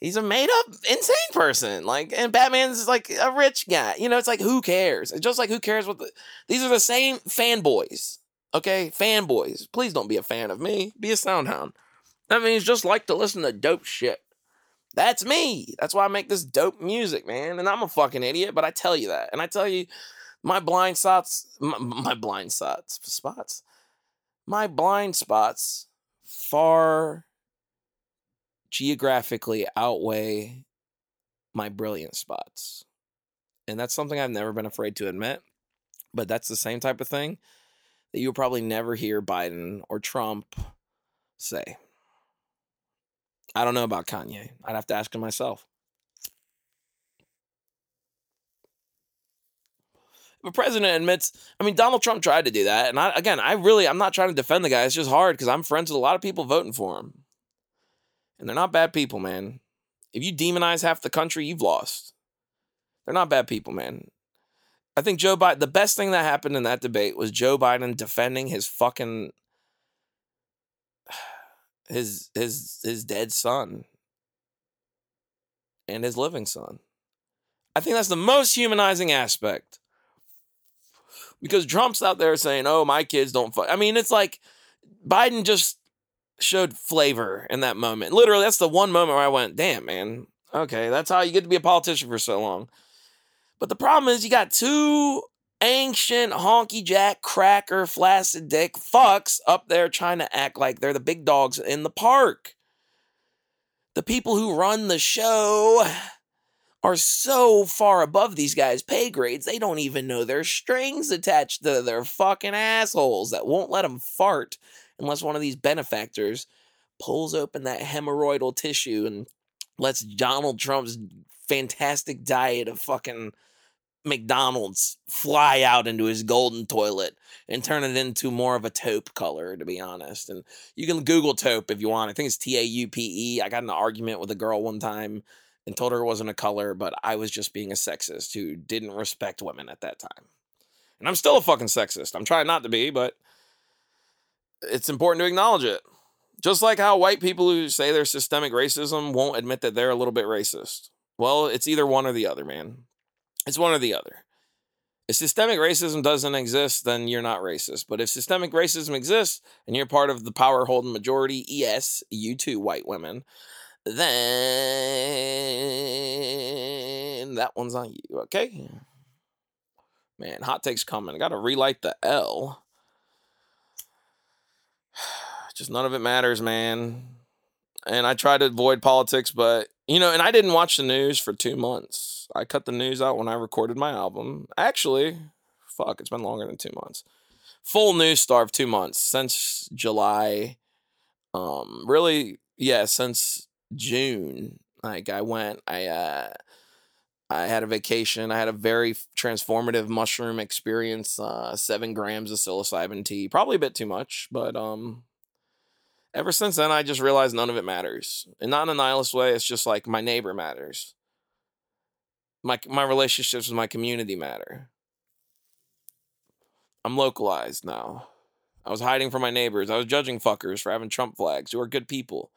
S1: he's a made up insane person. Like, and Batman's like a rich guy. You know, it's like who cares? It's just like who cares what the these are the same fanboys. Okay, fanboys. Please don't be a fan of me. Be a soundhound. That means just like to listen to dope shit. That's me. That's why I make this dope music, man. And I'm a fucking idiot, but I tell you that. And I tell you, my blind spots, my, my blind spots, spots, my blind spots far geographically outweigh my brilliant spots. And that's something I've never been afraid to admit. But that's the same type of thing that you'll probably never hear Biden or Trump say. I don't know about Kanye. I'd have to ask him myself. If a president admits, I mean, Donald Trump tried to do that. And I, again, I really, I'm not trying to defend the guy. It's just hard because I'm friends with a lot of people voting for him. And they're not bad people, man. If you demonize half the country, you've lost. They're not bad people, man. I think Joe Biden, the best thing that happened in that debate was Joe Biden defending his fucking [SIGHS] his his his dead son and his living son. I think that's the most humanizing aspect. Because Trump's out there saying, "Oh, my kids don't fuck." I mean, it's like Biden just showed flavor in that moment. Literally, that's the one moment where I went, "Damn, man. Okay, that's how you get to be a politician for so long." But the problem is, you got two ancient honky jack cracker flaccid dick fucks up there trying to act like they're the big dogs in the park. The people who run the show are so far above these guys' pay grades, they don't even know there's strings attached to their fucking assholes that won't let them fart unless one of these benefactors pulls open that hemorrhoidal tissue and lets Donald Trump's fantastic diet of fucking McDonald's fly out into his golden toilet and turn it into more of a taupe color, to be honest. And you can Google taupe if you want. I think it's T A U P E. I got in an argument with a girl one time and told her it wasn't a color, but I was just being a sexist who didn't respect women at that time. And I'm still a fucking sexist. I'm trying not to be, but it's important to acknowledge it. Just like how white people who say they're systemic racism won't admit that they're a little bit racist. Well, it's either one or the other, man. It's one or the other. If systemic racism doesn't exist, then you're not racist. But if systemic racism exists and you're part of the power holding majority, yes, you too, white women, then that one's on you, okay? Man, hot takes coming. I gotta relight the L. [SIGHS] Just none of it matters, man. And I try to avoid politics, but you know, and I didn't watch the news for two months. I cut the news out when I recorded my album. Actually, fuck, it's been longer than two months. Full news starved two months since July. Um, really, yeah, since June. Like I went, I uh I had a vacation. I had a very transformative mushroom experience. Uh, seven grams of psilocybin tea, probably a bit too much, but um, ever since then, I just realized none of it matters, and not in a nihilist way. It's just like my neighbor matters. My my relationships with my community matter. I'm localized now. I was hiding from my neighbors. I was judging fuckers for having Trump flags, who are good people,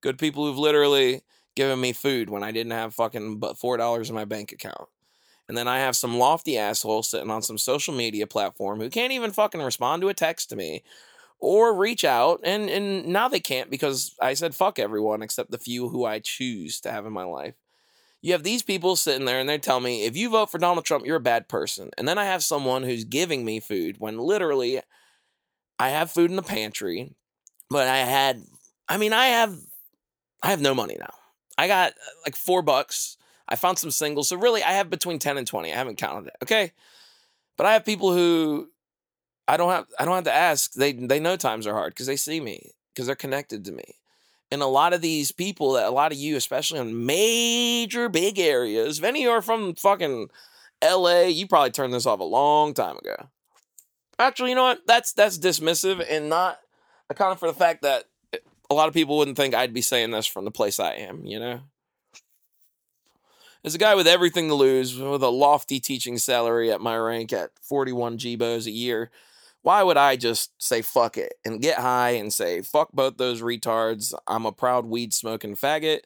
S1: good people who've literally given me food when I didn't have fucking but four dollars in my bank account. And then I have some lofty asshole sitting on some social media platform who can't even fucking respond to a text to me or reach out and and now they can't because I said fuck everyone except the few who I choose to have in my life. You have these people sitting there and they tell me if you vote for Donald Trump you're a bad person. And then I have someone who's giving me food when literally I have food in the pantry, but I had I mean I have I have no money now. I got uh, like four bucks. I found some singles. So really, I have between 10 and 20. I haven't counted it. Okay. But I have people who I don't have I don't have to ask. They they know times are hard because they see me, because they're connected to me. And a lot of these people, that a lot of you, especially in major big areas, if any are from fucking LA, you probably turned this off a long time ago. Actually, you know what? That's that's dismissive and not accounting for the fact that eh, a lot of people wouldn't think I'd be saying this from the place I am, you know? As a guy with everything to lose, with a lofty teaching salary at my rank at 41 GBOs a year, why would I just say fuck it and get high and say fuck both those retards? I'm a proud weed smoking faggot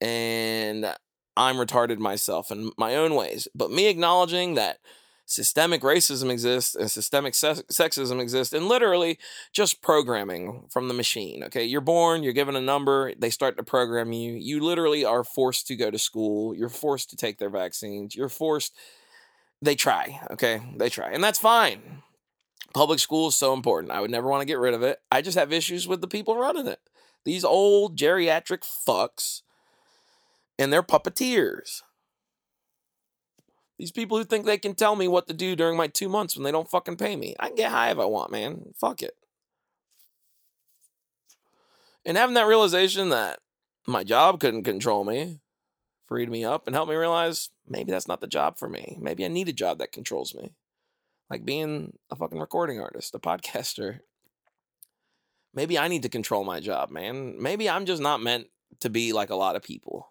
S1: and I'm retarded myself in my own ways. But me acknowledging that systemic racism exists and systemic se- sexism exists and literally just programming from the machine okay you're born you're given a number they start to program you you literally are forced to go to school you're forced to take their vaccines you're forced they try okay they try and that's fine public school is so important i would never want to get rid of it i just have issues with the people running it these old geriatric fucks and their puppeteers these people who think they can tell me what to do during my two months when they don't fucking pay me. I can get high if I want, man. Fuck it. And having that realization that my job couldn't control me freed me up and helped me realize maybe that's not the job for me. Maybe I need a job that controls me. Like being a fucking recording artist, a podcaster. Maybe I need to control my job, man. Maybe I'm just not meant to be like a lot of people.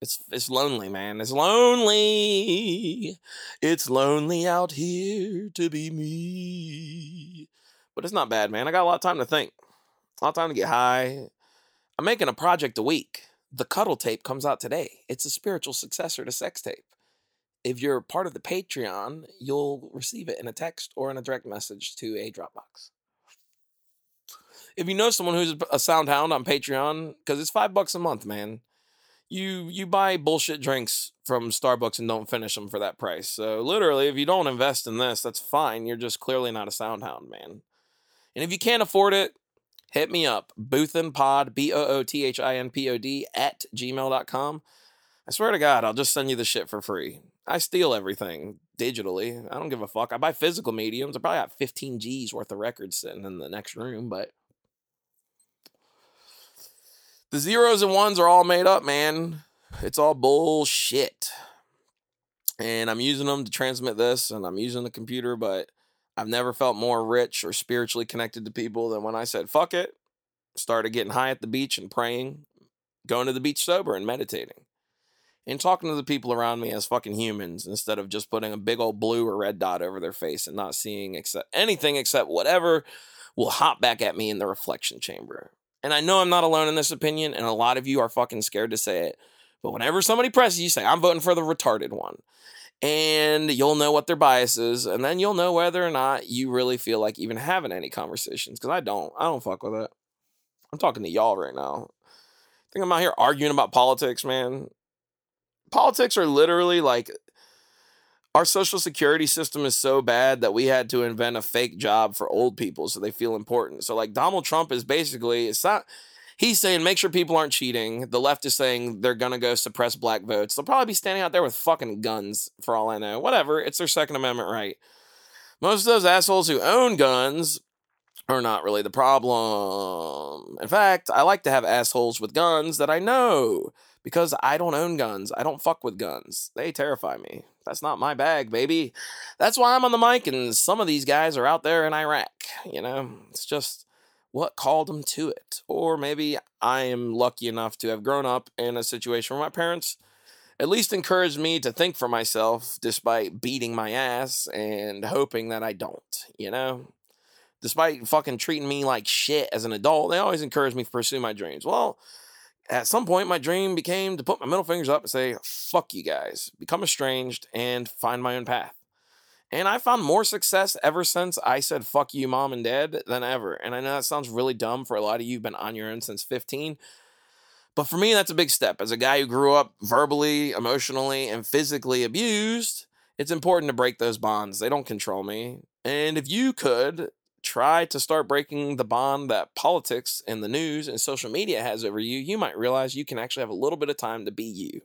S1: It's it's lonely, man. It's lonely. It's lonely out here to be me. But it's not bad, man. I got a lot of time to think. A lot of time to get high. I'm making a project a week. The cuddle tape comes out today. It's a spiritual successor to sex tape. If you're part of the Patreon, you'll receive it in a text or in a direct message to a Dropbox. If you know someone who's a sound hound on Patreon, because it's five bucks a month, man you you buy bullshit drinks from Starbucks and don't finish them for that price. So literally, if you don't invest in this, that's fine. You're just clearly not a soundhound, man. And if you can't afford it, hit me up. Boothinpod, B O O T H I N P O D, at gmail.com. I swear to God, I'll just send you the shit for free. I steal everything digitally. I don't give a fuck. I buy physical mediums. I probably got 15 G's worth of records sitting in the next room, but the zeros and ones are all made up, man. It's all bullshit. And I'm using them to transmit this, and I'm using the computer, but I've never felt more rich or spiritually connected to people than when I said, fuck it. Started getting high at the beach and praying, going to the beach sober and meditating and talking to the people around me as fucking humans instead of just putting a big old blue or red dot over their face and not seeing except anything except whatever will hop back at me in the reflection chamber. And I know I'm not alone in this opinion, and a lot of you are fucking scared to say it. But whenever somebody presses you, say, I'm voting for the retarded one. And you'll know what their bias is, and then you'll know whether or not you really feel like even having any conversations. Because I don't. I don't fuck with it. I'm talking to y'all right now. I think I'm out here arguing about politics, man politics are literally like our social security system is so bad that we had to invent a fake job for old people so they feel important. So like Donald Trump is basically it's not he's saying make sure people aren't cheating. The left is saying they're gonna go suppress black votes. They'll probably be standing out there with fucking guns for all I know. Whatever, it's their Second Amendment right. Most of those assholes who own guns are not really the problem. In fact, I like to have assholes with guns that I know because I don't own guns. I don't fuck with guns. They terrify me. That's not my bag, baby. That's why I'm on the mic, and some of these guys are out there in Iraq. You know, it's just what called them to it. Or maybe I am lucky enough to have grown up in a situation where my parents at least encouraged me to think for myself despite beating my ass and hoping that I don't, you know? Despite fucking treating me like shit as an adult, they always encouraged me to pursue my dreams. Well, at some point, my dream became to put my middle fingers up and say, fuck you guys, become estranged, and find my own path. And I found more success ever since I said fuck you, mom and dad, than ever. And I know that sounds really dumb for a lot of you who've been on your own since 15. But for me, that's a big step. As a guy who grew up verbally, emotionally, and physically abused, it's important to break those bonds. They don't control me. And if you could, try to start breaking the bond that politics and the news and social media has over you, you might realize you can actually have a little bit of time to be you.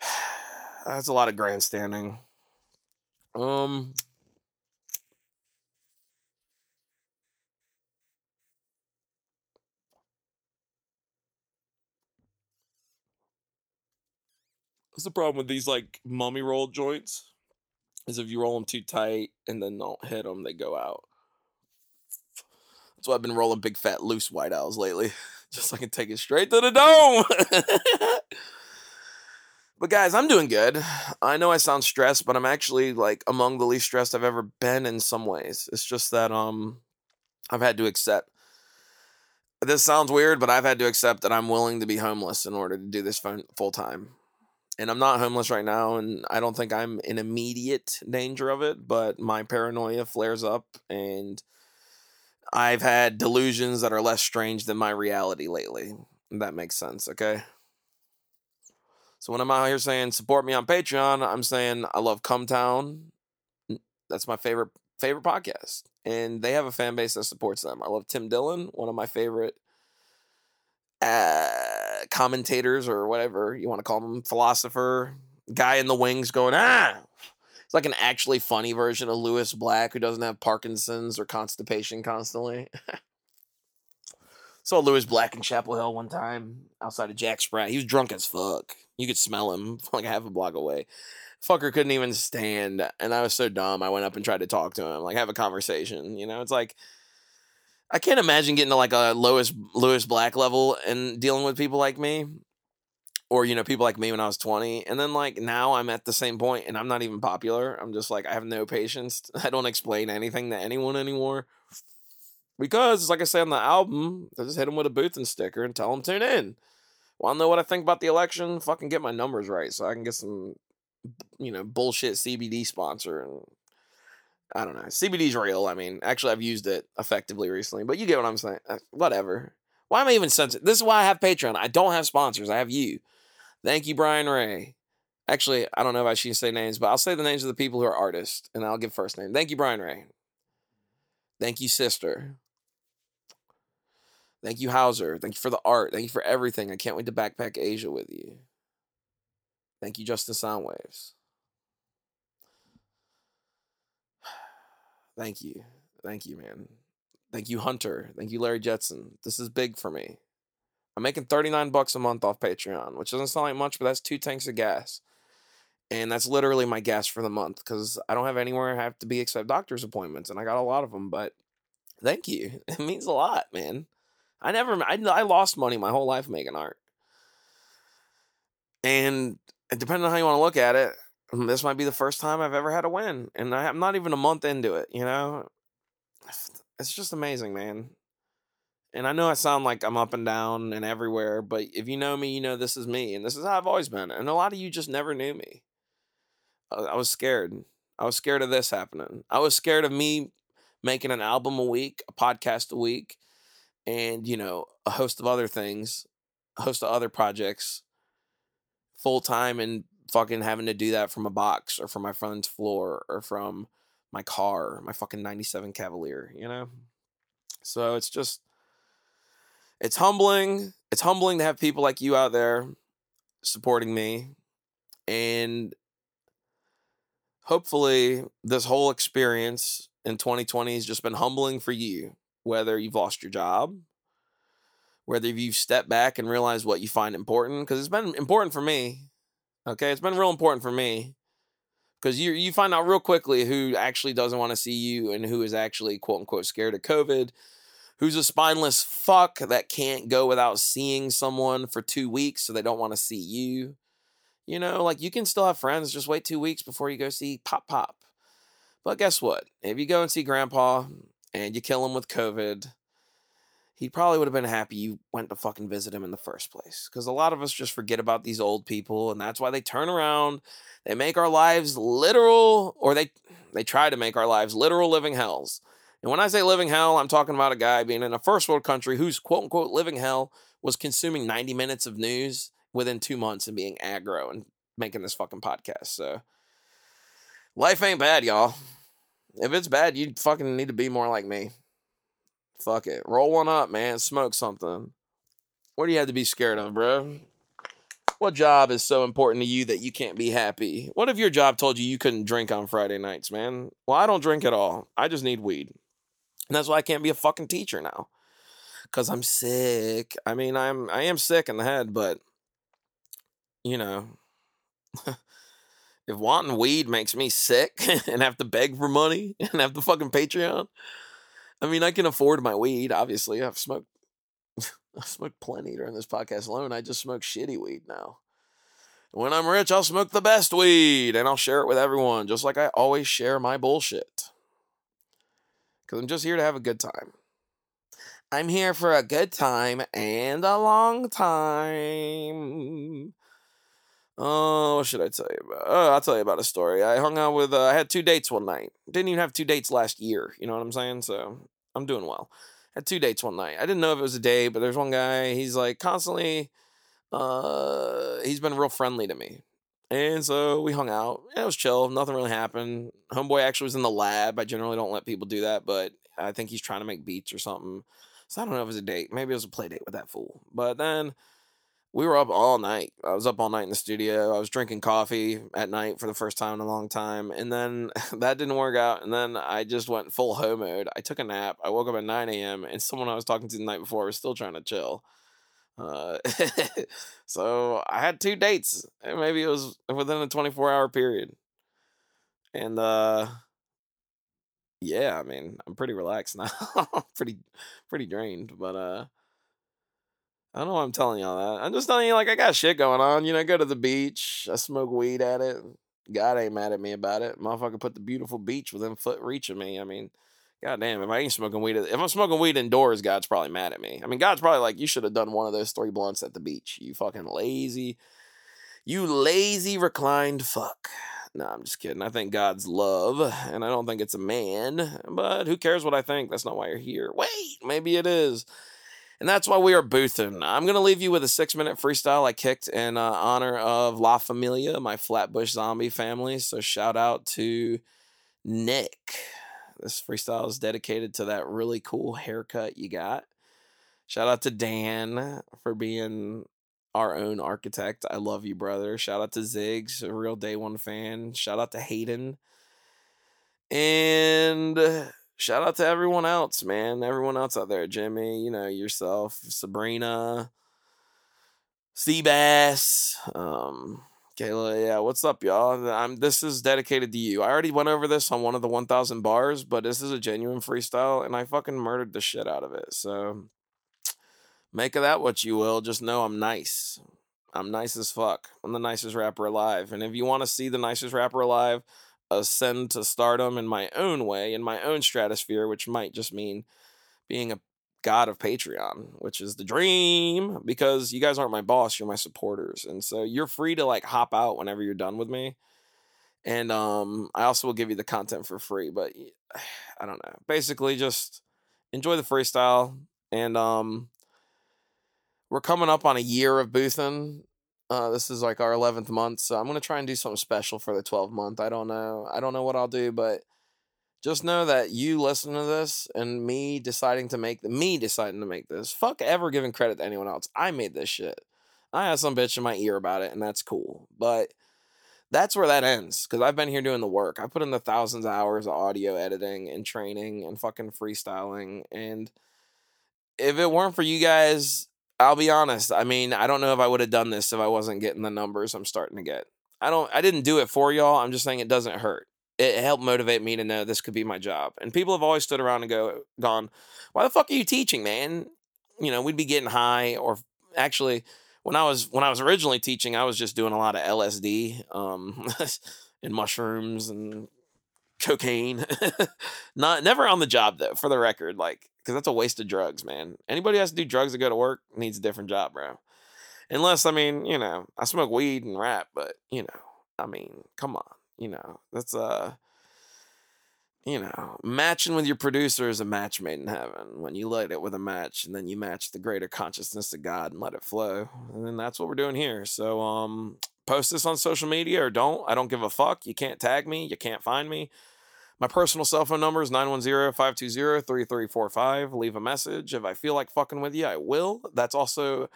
S1: [SIGHS] That's a lot of grandstanding. Um What's the problem with these like mummy roll joints? Is if you roll them too tight and then don't hit them, they go out. That's why I've been rolling big fat loose white owls lately, [LAUGHS] just so I can take it straight to the dome. [LAUGHS] but guys, I'm doing good. I know I sound stressed, but I'm actually like among the least stressed I've ever been in some ways. It's just that um I've had to accept this sounds weird, but I've had to accept that I'm willing to be homeless in order to do this full time and I'm not homeless right now, and I don't think I'm in immediate danger of it, but my paranoia flares up, and I've had delusions that are less strange than my reality lately. that makes sense, okay? So when I'm out here saying support me on Patreon, I'm saying I love Cumtown. That's my favorite favorite podcast, and they have a fan base that supports them. I love Tim Dillon, one of my favorite uh, commentators or whatever you want to call them, philosopher, guy in the wings going, ah. It's like an actually funny version of Lewis Black who doesn't have Parkinson's or constipation constantly. Saw Lewis Black in Chapel Hill one time outside of Jack Sprat. He was drunk as fuck. You could smell him [LAUGHS] like half a block away. Fucker couldn't even stand. And I was so dumb. I went up and tried to talk to him, like have a conversation. You know, it's like I can't imagine getting to like a Lewis Lewis Black level and dealing with people like me, or you know people like me when I was twenty, and then like now I'm at the same point and I'm not even popular. I'm just like I have no patience. [LAUGHS] I don't explain anything to anyone anymore because, like I say on the album, I just hit them with a Boothin sticker and tell them tune in. Want to know what I think about the election? Fucking get my numbers right so I can get some, you know, bullshit CBD sponsor and I don't know. CBD's real. I mean, actually, I've used it effectively recently, but you get what I'm saying. Uh, whatever. Why am I even sensitive? This is why I have Patreon. I don't have sponsors. I have you. Thank you, Brian Ray. Actually, I don't know if I should say names, but I'll say the names of the people who are artists, and I'll give first name. Thank you, Brian Ray. Thank you, sister. Thank you, Hauser. Thank you for the art. Thank you for everything. I can't wait to backpack Asia with you. Thank you, Justin Soundwaves. Thank you. Thank you, man. Thank you, Hunter. Thank you, Larry Jetson. This is big for me. I'm making 39 bucks a month off Patreon, which doesn't sound like much, but that's two tanks of gas. And that's literally my gas for the month because I don't have anywhere I have to be except doctor's appointments, and I got a lot of them. But thank you. [LAUGHS] It means a lot, man. I never, I, I lost money my whole life making art. And depending on how you want to look at it, this might be the first time I've ever had a win. And I'm not even a month into it, you know? It's just amazing, man. And I know I sound like I'm up and down and everywhere, but if you know me, you know this is me. And this is how I've always been. And a lot of you just never knew me. I was scared. I was scared of this happening. I was scared of me making an album a week, a podcast a week, and, you know, a host of other things, a host of other projects full time and fucking having to do that from a box or from my friend's floor or from my car, my fucking 97 Cavalier, you know? So it's just it's humbling. It's humbling to have people like you out there supporting me. And hopefully this whole experience in 2020 has just been humbling for you, whether you've lost your job, whether you've stepped back and realized what you find important because it's been important for me Okay, it's been real important for me because you you find out real quickly who actually doesn't want to see you and who is actually quote unquote scared of COVID. Who's a spineless fuck that can't go without seeing someone for two weeks so they don't want to see you. You know, like you can still have friends, just wait two weeks before you go see Pop Pop. But guess what? If you go and see Grandpa and you kill him with COVID, he probably would have been happy you went to fucking visit him in the first place. Because a lot of us just forget about these old people, and that's why they turn around. They make our lives literal, or they they try to make our lives literal living hells. And when I say living hell, I'm talking about a guy being in a first world country whose quote unquote living hell was consuming 90 minutes of news within two months and being aggro and making this fucking podcast. So life ain't bad, y'all. If it's bad, you fucking need to be more like me. Fuck it. Roll one up, man. Smoke something. What do you have to be scared of, bro? What job is so important to you that you can't be happy? What if your job told you you couldn't drink on Friday nights, man? Well, I don't drink at all. I just need weed. And that's why I can't be a fucking teacher now. Cuz I'm sick. I mean, I'm I am sick in the head, but you know, [LAUGHS] if wanting weed makes me sick [LAUGHS] and have to beg for money [LAUGHS] and have the fucking Patreon, I mean, I can afford my weed. Obviously, I've smoked. [LAUGHS] I've smoked plenty during this podcast alone. I just smoke shitty weed now. When I'm rich, I'll smoke the best weed and I'll share it with everyone, just like I always share my bullshit. Because I'm just here to have a good time. I'm here for a good time and a long time. Oh, what should I tell you about? Oh, I'll tell you about a story. I hung out with, uh, I had two dates one night. Didn't even have two dates last year. You know what I'm saying? So I'm doing well. Had two dates one night. I didn't know if it was a date, but there's one guy. He's like constantly, uh, he's been real friendly to me. And so we hung out. It was chill. Nothing really happened. Homeboy actually was in the lab. I generally don't let people do that, but I think he's trying to make beats or something. So I don't know if it was a date. Maybe it was a play date with that fool. But then we were up all night. I was up all night in the studio. I was drinking coffee at night for the first time in a long time. And then [LAUGHS] that didn't work out. And then I just went full hoe mode. I took a nap. I woke up at 9 a.m. and someone I was talking to the night before was still trying to chill. Uh, [LAUGHS] so I had two dates. Maybe it was within a 24 hour period. And uh, yeah, I mean, I'm pretty relaxed [LAUGHS] now. pretty, pretty drained. But uh, I don't know why I'm telling y'all that. I'm just telling you, like, I got shit going on. You know, I go to the beach, I smoke weed at it. God ain't mad at me about it. Motherfucker put the beautiful beach within foot reach of me. I mean, goddamn, if I ain't smoking weed, if I'm smoking weed indoors, God's probably mad at me. I mean, God's probably like, you should have done one of those three blunts at the beach. You fucking lazy, you lazy reclined fuck. No, I'm just kidding. I think God's love, and I don't think it's a man, but who cares what I think? That's not why you're here. Wait, maybe it is. And that's why we are boothing. I'm going to leave you with a six minute freestyle I kicked in uh, honor of La Familia, my Flatbush zombie family. So shout out to Nick. This freestyle is dedicated to that really cool haircut you got. Shout out to Dan for being our own architect. I love you, brother. Shout out to Ziggs, a real day one fan. Shout out to Hayden. And shout out to everyone else, man. Everyone else out there. Jimmy, you know, yourself, Sabrina, Seabass, um, Kayla, yeah, what's up, y'all? I'm this is dedicated to you. I already went over this on one of the 1000 bars, but this is a genuine freestyle and I fucking murdered the shit out of it. So make of that what you will. Just know I'm nice. I'm nice as fuck. I'm the nicest rapper alive. And if you want to see the nicest rapper alive ascend to stardom in my own way, in my own stratosphere, which might just mean being a god of Patreon, which is the dream because you guys aren't my boss, you're my supporters. And so you're free to like hop out whenever you're done with me. And um I also will give you the content for free, but [SIGHS] I don't know. Basically just enjoy the freestyle and um we're coming up on a year of boothing. Uh, this is like our 11th month, so I'm to try and do something special for the 12th month. I don't know. I don't know what I'll do, but just know that you listen to this and me deciding to make the me deciding to make this. Fuck ever giving credit to anyone else. I made this shit. I had some bitch in my ear about it, and that's cool. But that's where that ends because I've been here doing the work. I put in the thousands of hours of audio editing and training and fucking freestyling. And if it weren't for you guys, I'll be honest. I mean, I don't know if I would have done this if I wasn't getting the numbers I'm starting to get. I don't. I didn't do it for y'all. I'm just saying it doesn't hurt it helped motivate me to know this could be my job. And people have always stood around and go gone, why the fuck are you teaching, man? You know, we'd be getting high or actually when I was when I was originally teaching, I was just doing a lot of LSD, um, [LAUGHS] and mushrooms and cocaine. [LAUGHS] Not never on the job though, for the record, like because that's a waste of drugs, man. Anybody has to do drugs to go to work needs a different job, bro. Unless I mean, you know, I smoke weed and rap, but you know, I mean, come on you know, that's uh you know, matching with your producer is a match made in heaven. When you light it with a match and then you match the greater consciousness of God and let it flow. And then that's what we're doing here. So um [TSK] post this on social media or don't. I don't give a fuck. You can't tag me. You can't find me. My personal cell phone number is 910-520-3345. Leave a message. If I feel like fucking with you, I will. That's also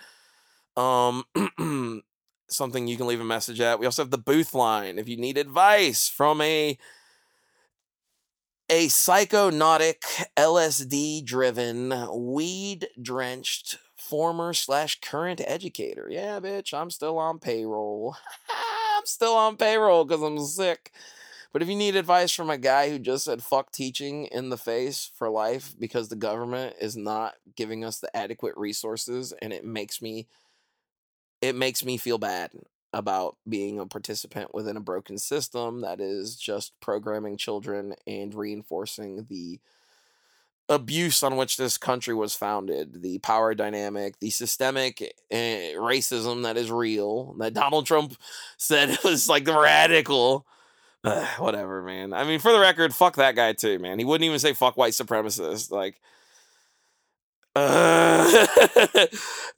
S1: um [CLEARS THROAT] something you can leave a message at. We also have the booth line if you need advice from a a psychonautic LSD driven weed drenched former slash current educator. Yeah, bitch, I'm still on payroll. [LAUGHS] I'm still on payroll because I'm sick. But if you need advice from a guy who just said fuck teaching in the face for life because the government is not giving us the adequate resources and it makes me it makes me feel bad about being a participant within a broken system that is just programming children and reinforcing the abuse on which this country was founded, the power dynamic, the systemic uh, racism that is real, that Donald Trump said [LAUGHS] was like the radical. Uh, [SIGHS] whatever, man. I mean, for the record, fuck that guy too, man. He wouldn't even say fuck white supremacists. Like, uh,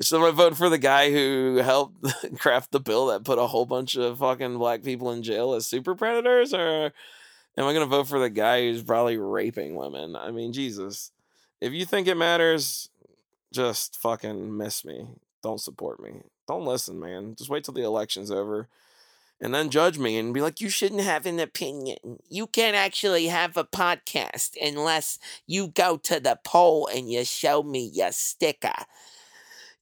S1: so I vote for the guy who helped [LAUGHS] craft the bill that put a whole bunch of fucking black people in jail as super predators, or am I gonna vote for the guy who's probably raping women? I mean, Jesus, if you think it matters, just fucking miss me. Don't support me. Don't listen, man. Just wait till the election's over and then judge me and be like, you shouldn't have an opinion. You can't actually have a podcast unless you go to the poll and you show me your sticker.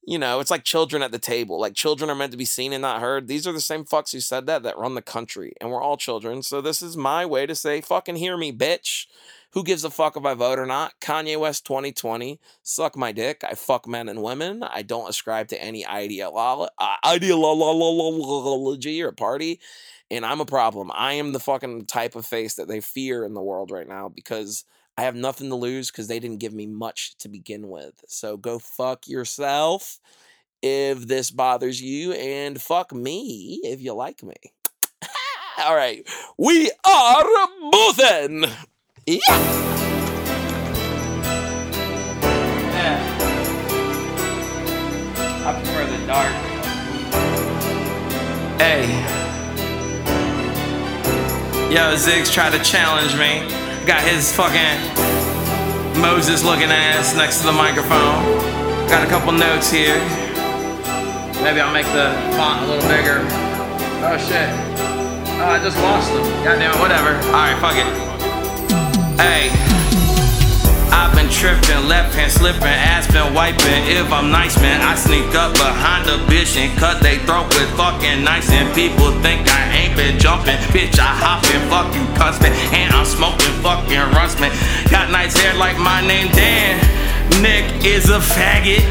S1: You know, it's like children at the table. Like children are meant to be seen and not heard. These are the same fucks who said that that run the country. And we're all children. So this is my way to say, fucking hear me, bitch. Who gives a fuck if I vote or not? Kanye West 2020. Suck my dick. I fuck men and women. I don't ascribe to any uh, ideology or party. And I'm a problem. I am the fucking type of face that they fear in the world right now because I have nothing to lose because they didn't give me much to begin with. So go fuck yourself if this bothers you, and fuck me if you like me. [LAUGHS] All right, we are boothin'. Yeah. I prefer the dark. Hey. Yo, Ziggs tried to challenge me. Got his fucking Moses looking ass next to the microphone.
S3: Got a couple notes here. Maybe I'll make the font a little bigger. Oh shit. Oh, I just lost them. Goddamn it, whatever. Alright, fuck it. Hey. I've been tripping, left hand slipping, ass been wiping. If I'm nice, man, I sneak up behind a bitch and cut they throat with fucking nice. And people think I ain't been jumping. Bitch, I hop in fucking custom. And I'm smoking fucking man. Got nice hair like my name, Dan. Nick is a faggot.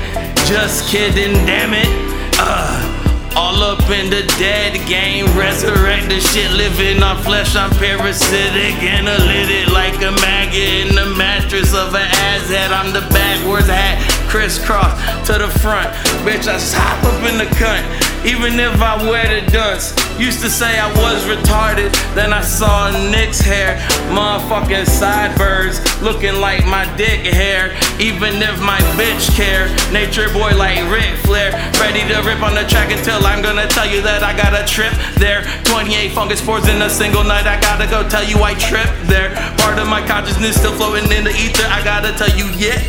S3: Just kidding, damn it. Uh. All up in the dead game, resurrect the shit, living on flesh. I'm parasitic, analytic like a maggot in the mattress of an ass head. I'm the backwards hat, crisscross to the front. Bitch, I hop up in the cunt, even if I wear the dunce. Used to say I was retarded, then I saw Nick's hair, motherfucking sideburns, looking like my dick hair. Even if my bitch care, nature boy like Ric Flair, ready to rip on the track until I'm gonna tell you that I got a trip there. 28 fungus spores in a single night, I gotta go tell you I tripped there. Part of my consciousness still floating in the ether, I gotta tell you, yeah,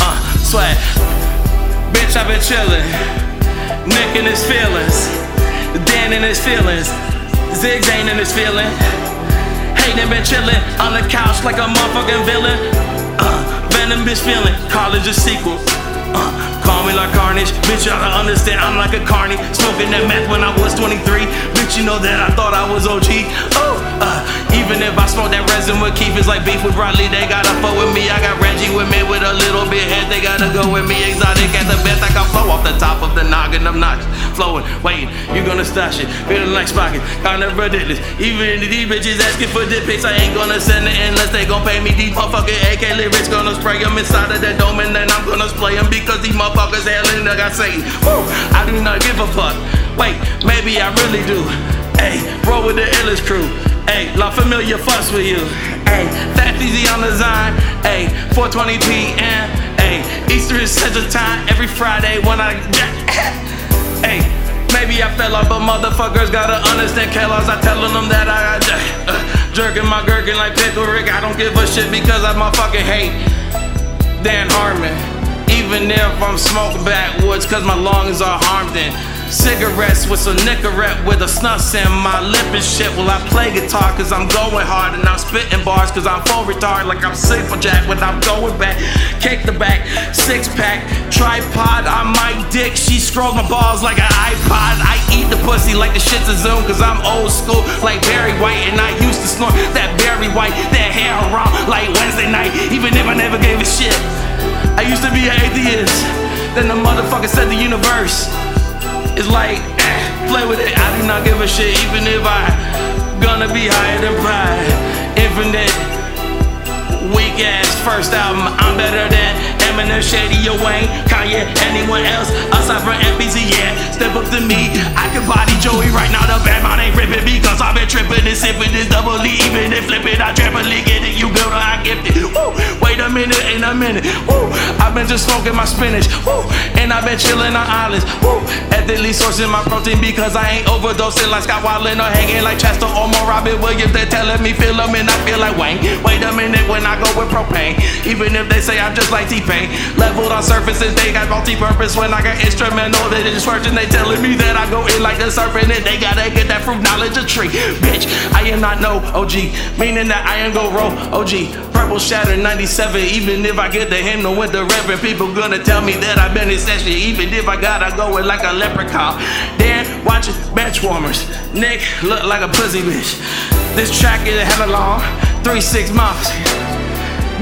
S3: uh, sweat. Bitch, I've been chillin', Nick in his feelings. Dan in his feelings, zigzag in his feeling. Hating been chillin' on the couch like a motherfucking villain. Uh, venom bitch feeling, college a sequel. Uh, call me like Carnage, bitch. Y'all don't understand. I'm like a carny, smoking that meth when I was 23. Bitch, you know that I thought I was OG. Oh, uh, even if I smoke that resin with Keith, it's like beef with Bradley. They gotta fuck with me. I got Reggie with me with a little bit head. They gotta go with me. Exotic at the best. I can flow off the top of the noggin. I'm not flowing, waiting. You gonna stash it, feeling like Spocket. Kinda ridiculous. Even if these bitches asking for dick pics, I ain't gonna send it unless they gon' pay me. These motherfucking AK lyrics gonna spray them inside of that dome and then I'm gonna spray them because these motherfuckers hailing like I say. Woo, I do not give a fuck. Wait, maybe I really do. Hey, roll with the illest crew. Hey, La Familia fuss with you. Hey, Fat Easy on the design. Hey, 4:20 p.m. Hey, Easter is Central Time every Friday when I. [LAUGHS] Hey, maybe I fell off, but motherfuckers gotta understand Kellogg's. I telling them that I got [LAUGHS] uh, jerking my gherkin like pickle Rick. I don't give a shit because I motherfucking hate Dan Harmon. Even if I'm smoking backwoods, cause my lungs are harmed in. Cigarettes with some Nicorette with a snus in my lip and shit. Well, I play guitar cause I'm going hard and I'm spitting bars cause I'm full retard like I'm for jack when I'm going back. Kick the back, six pack, tripod on my dick. She scrolls my balls like an iPod. I eat the pussy like the shit's a Zoom cause I'm old school like Barry White and I used to snort that Barry White, that hair around like Wednesday night, even if I never gave a shit. I used to be an atheist, then the motherfucker said the universe. It's like, [CLEARS THROAT] play with it. I do not give a shit, even if I gonna be higher than pride. Infinite, weak ass first album. I'm better than Eminem, Shady, or Wayne, Kanye, anyone else aside from MPC. Yeah, step up to me. I can body Joey right now. The band mine ain't ripping because I've been tripping and sipping this double E. Even if flipping, I triply get it. You build it, I gift it. Woo, wait a minute, in a minute. Woo, I've been just smoking my spinach. Woo, and I've been chilling on islands. Woo, ethically sourcing my protein because I ain't overdosing like Scott Weiland or hanging like Chester or more Robin Williams. They're telling me feel them and I feel like Wayne. Wait a minute when I go with propane. Even if they say I'm just like T-Pain. Leveled on surfaces, they got multi-purpose. When I got instrumental, they just working. They telling me that I go in like a serpent and they gotta get that fruit knowledge a tree. Bitch, I am not no OG, meaning that I am go roll OG. Purple shatter 97, even if I get the hymnal with the reverend, people gonna tell me that I've been essential. Even if I gotta go in like a leprechaun. Dan watching bench warmers. Nick look like a pussy bitch. This track is a hella long, three six months.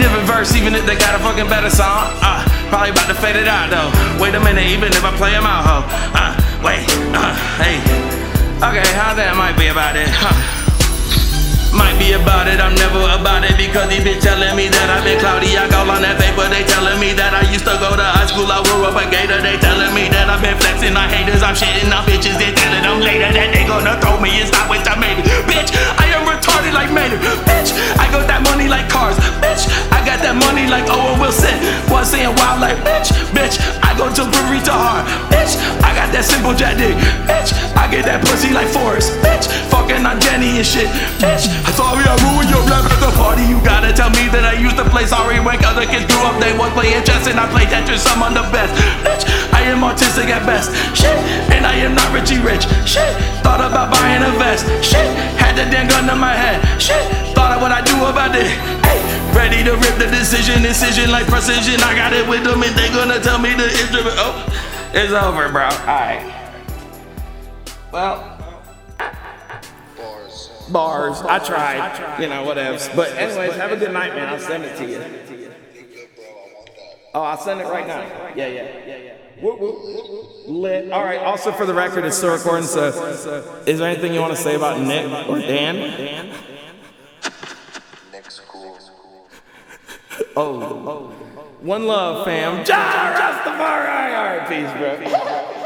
S3: Different verse, even if they got a fucking better song. Uh, probably about to fade it out though. Wait a minute, even if I play them out, ho. Uh, wait, uh, hey. Okay, how that might be about it, huh? Might be about it, I'm never about it because they been telling me that I've been cloudy. I call on that paper, they telling me that I used to go to high school. I grew up a gator, they telling me that I've been flexing on haters. I'm shitting on bitches, they telling them later that they gonna throw me. It's not what I made it. Bitch, I am retarded like Mater. Bitch, I got that money like cars. Bitch, I got that money like Owen Wilson. Was saying wild like bitch, bitch. I go to Burrito hard. Bitch, I got that simple jack dick. Bitch, I get that pussy like Forrest, bitch. Fucking on Jenny and shit, bitch. Sorry, I ruined your rap at the party. You gotta tell me that I used to play sorry when other kids grew up. They was playing chess and I played Tetris. I'm on the best, bitch. I am autistic at best, shit. And I am not Richie Rich, shit. Thought about buying a vest, shit. Had the damn gun to my head, shit. Thought of what I do about it, hey. Ready to rip the decision, incision like precision. I got it with them and they gonna tell me the instrument. Oh, it's over, bro. Alright. Well. Bars. I tried. You know, whatever. But anyways, have a good night, man. I'll send it to you. Oh, I'll send it right now. Yeah, yeah, yeah, yeah. Whoop, whoop, whoop, whoop. Lit. All right. Also, for the record, it's still recording. So, is there anything you want to say about Nick or Dan?
S4: Nick's cool.
S3: Oh, one love, fam. Jah Rastafari. All right, peace, bro.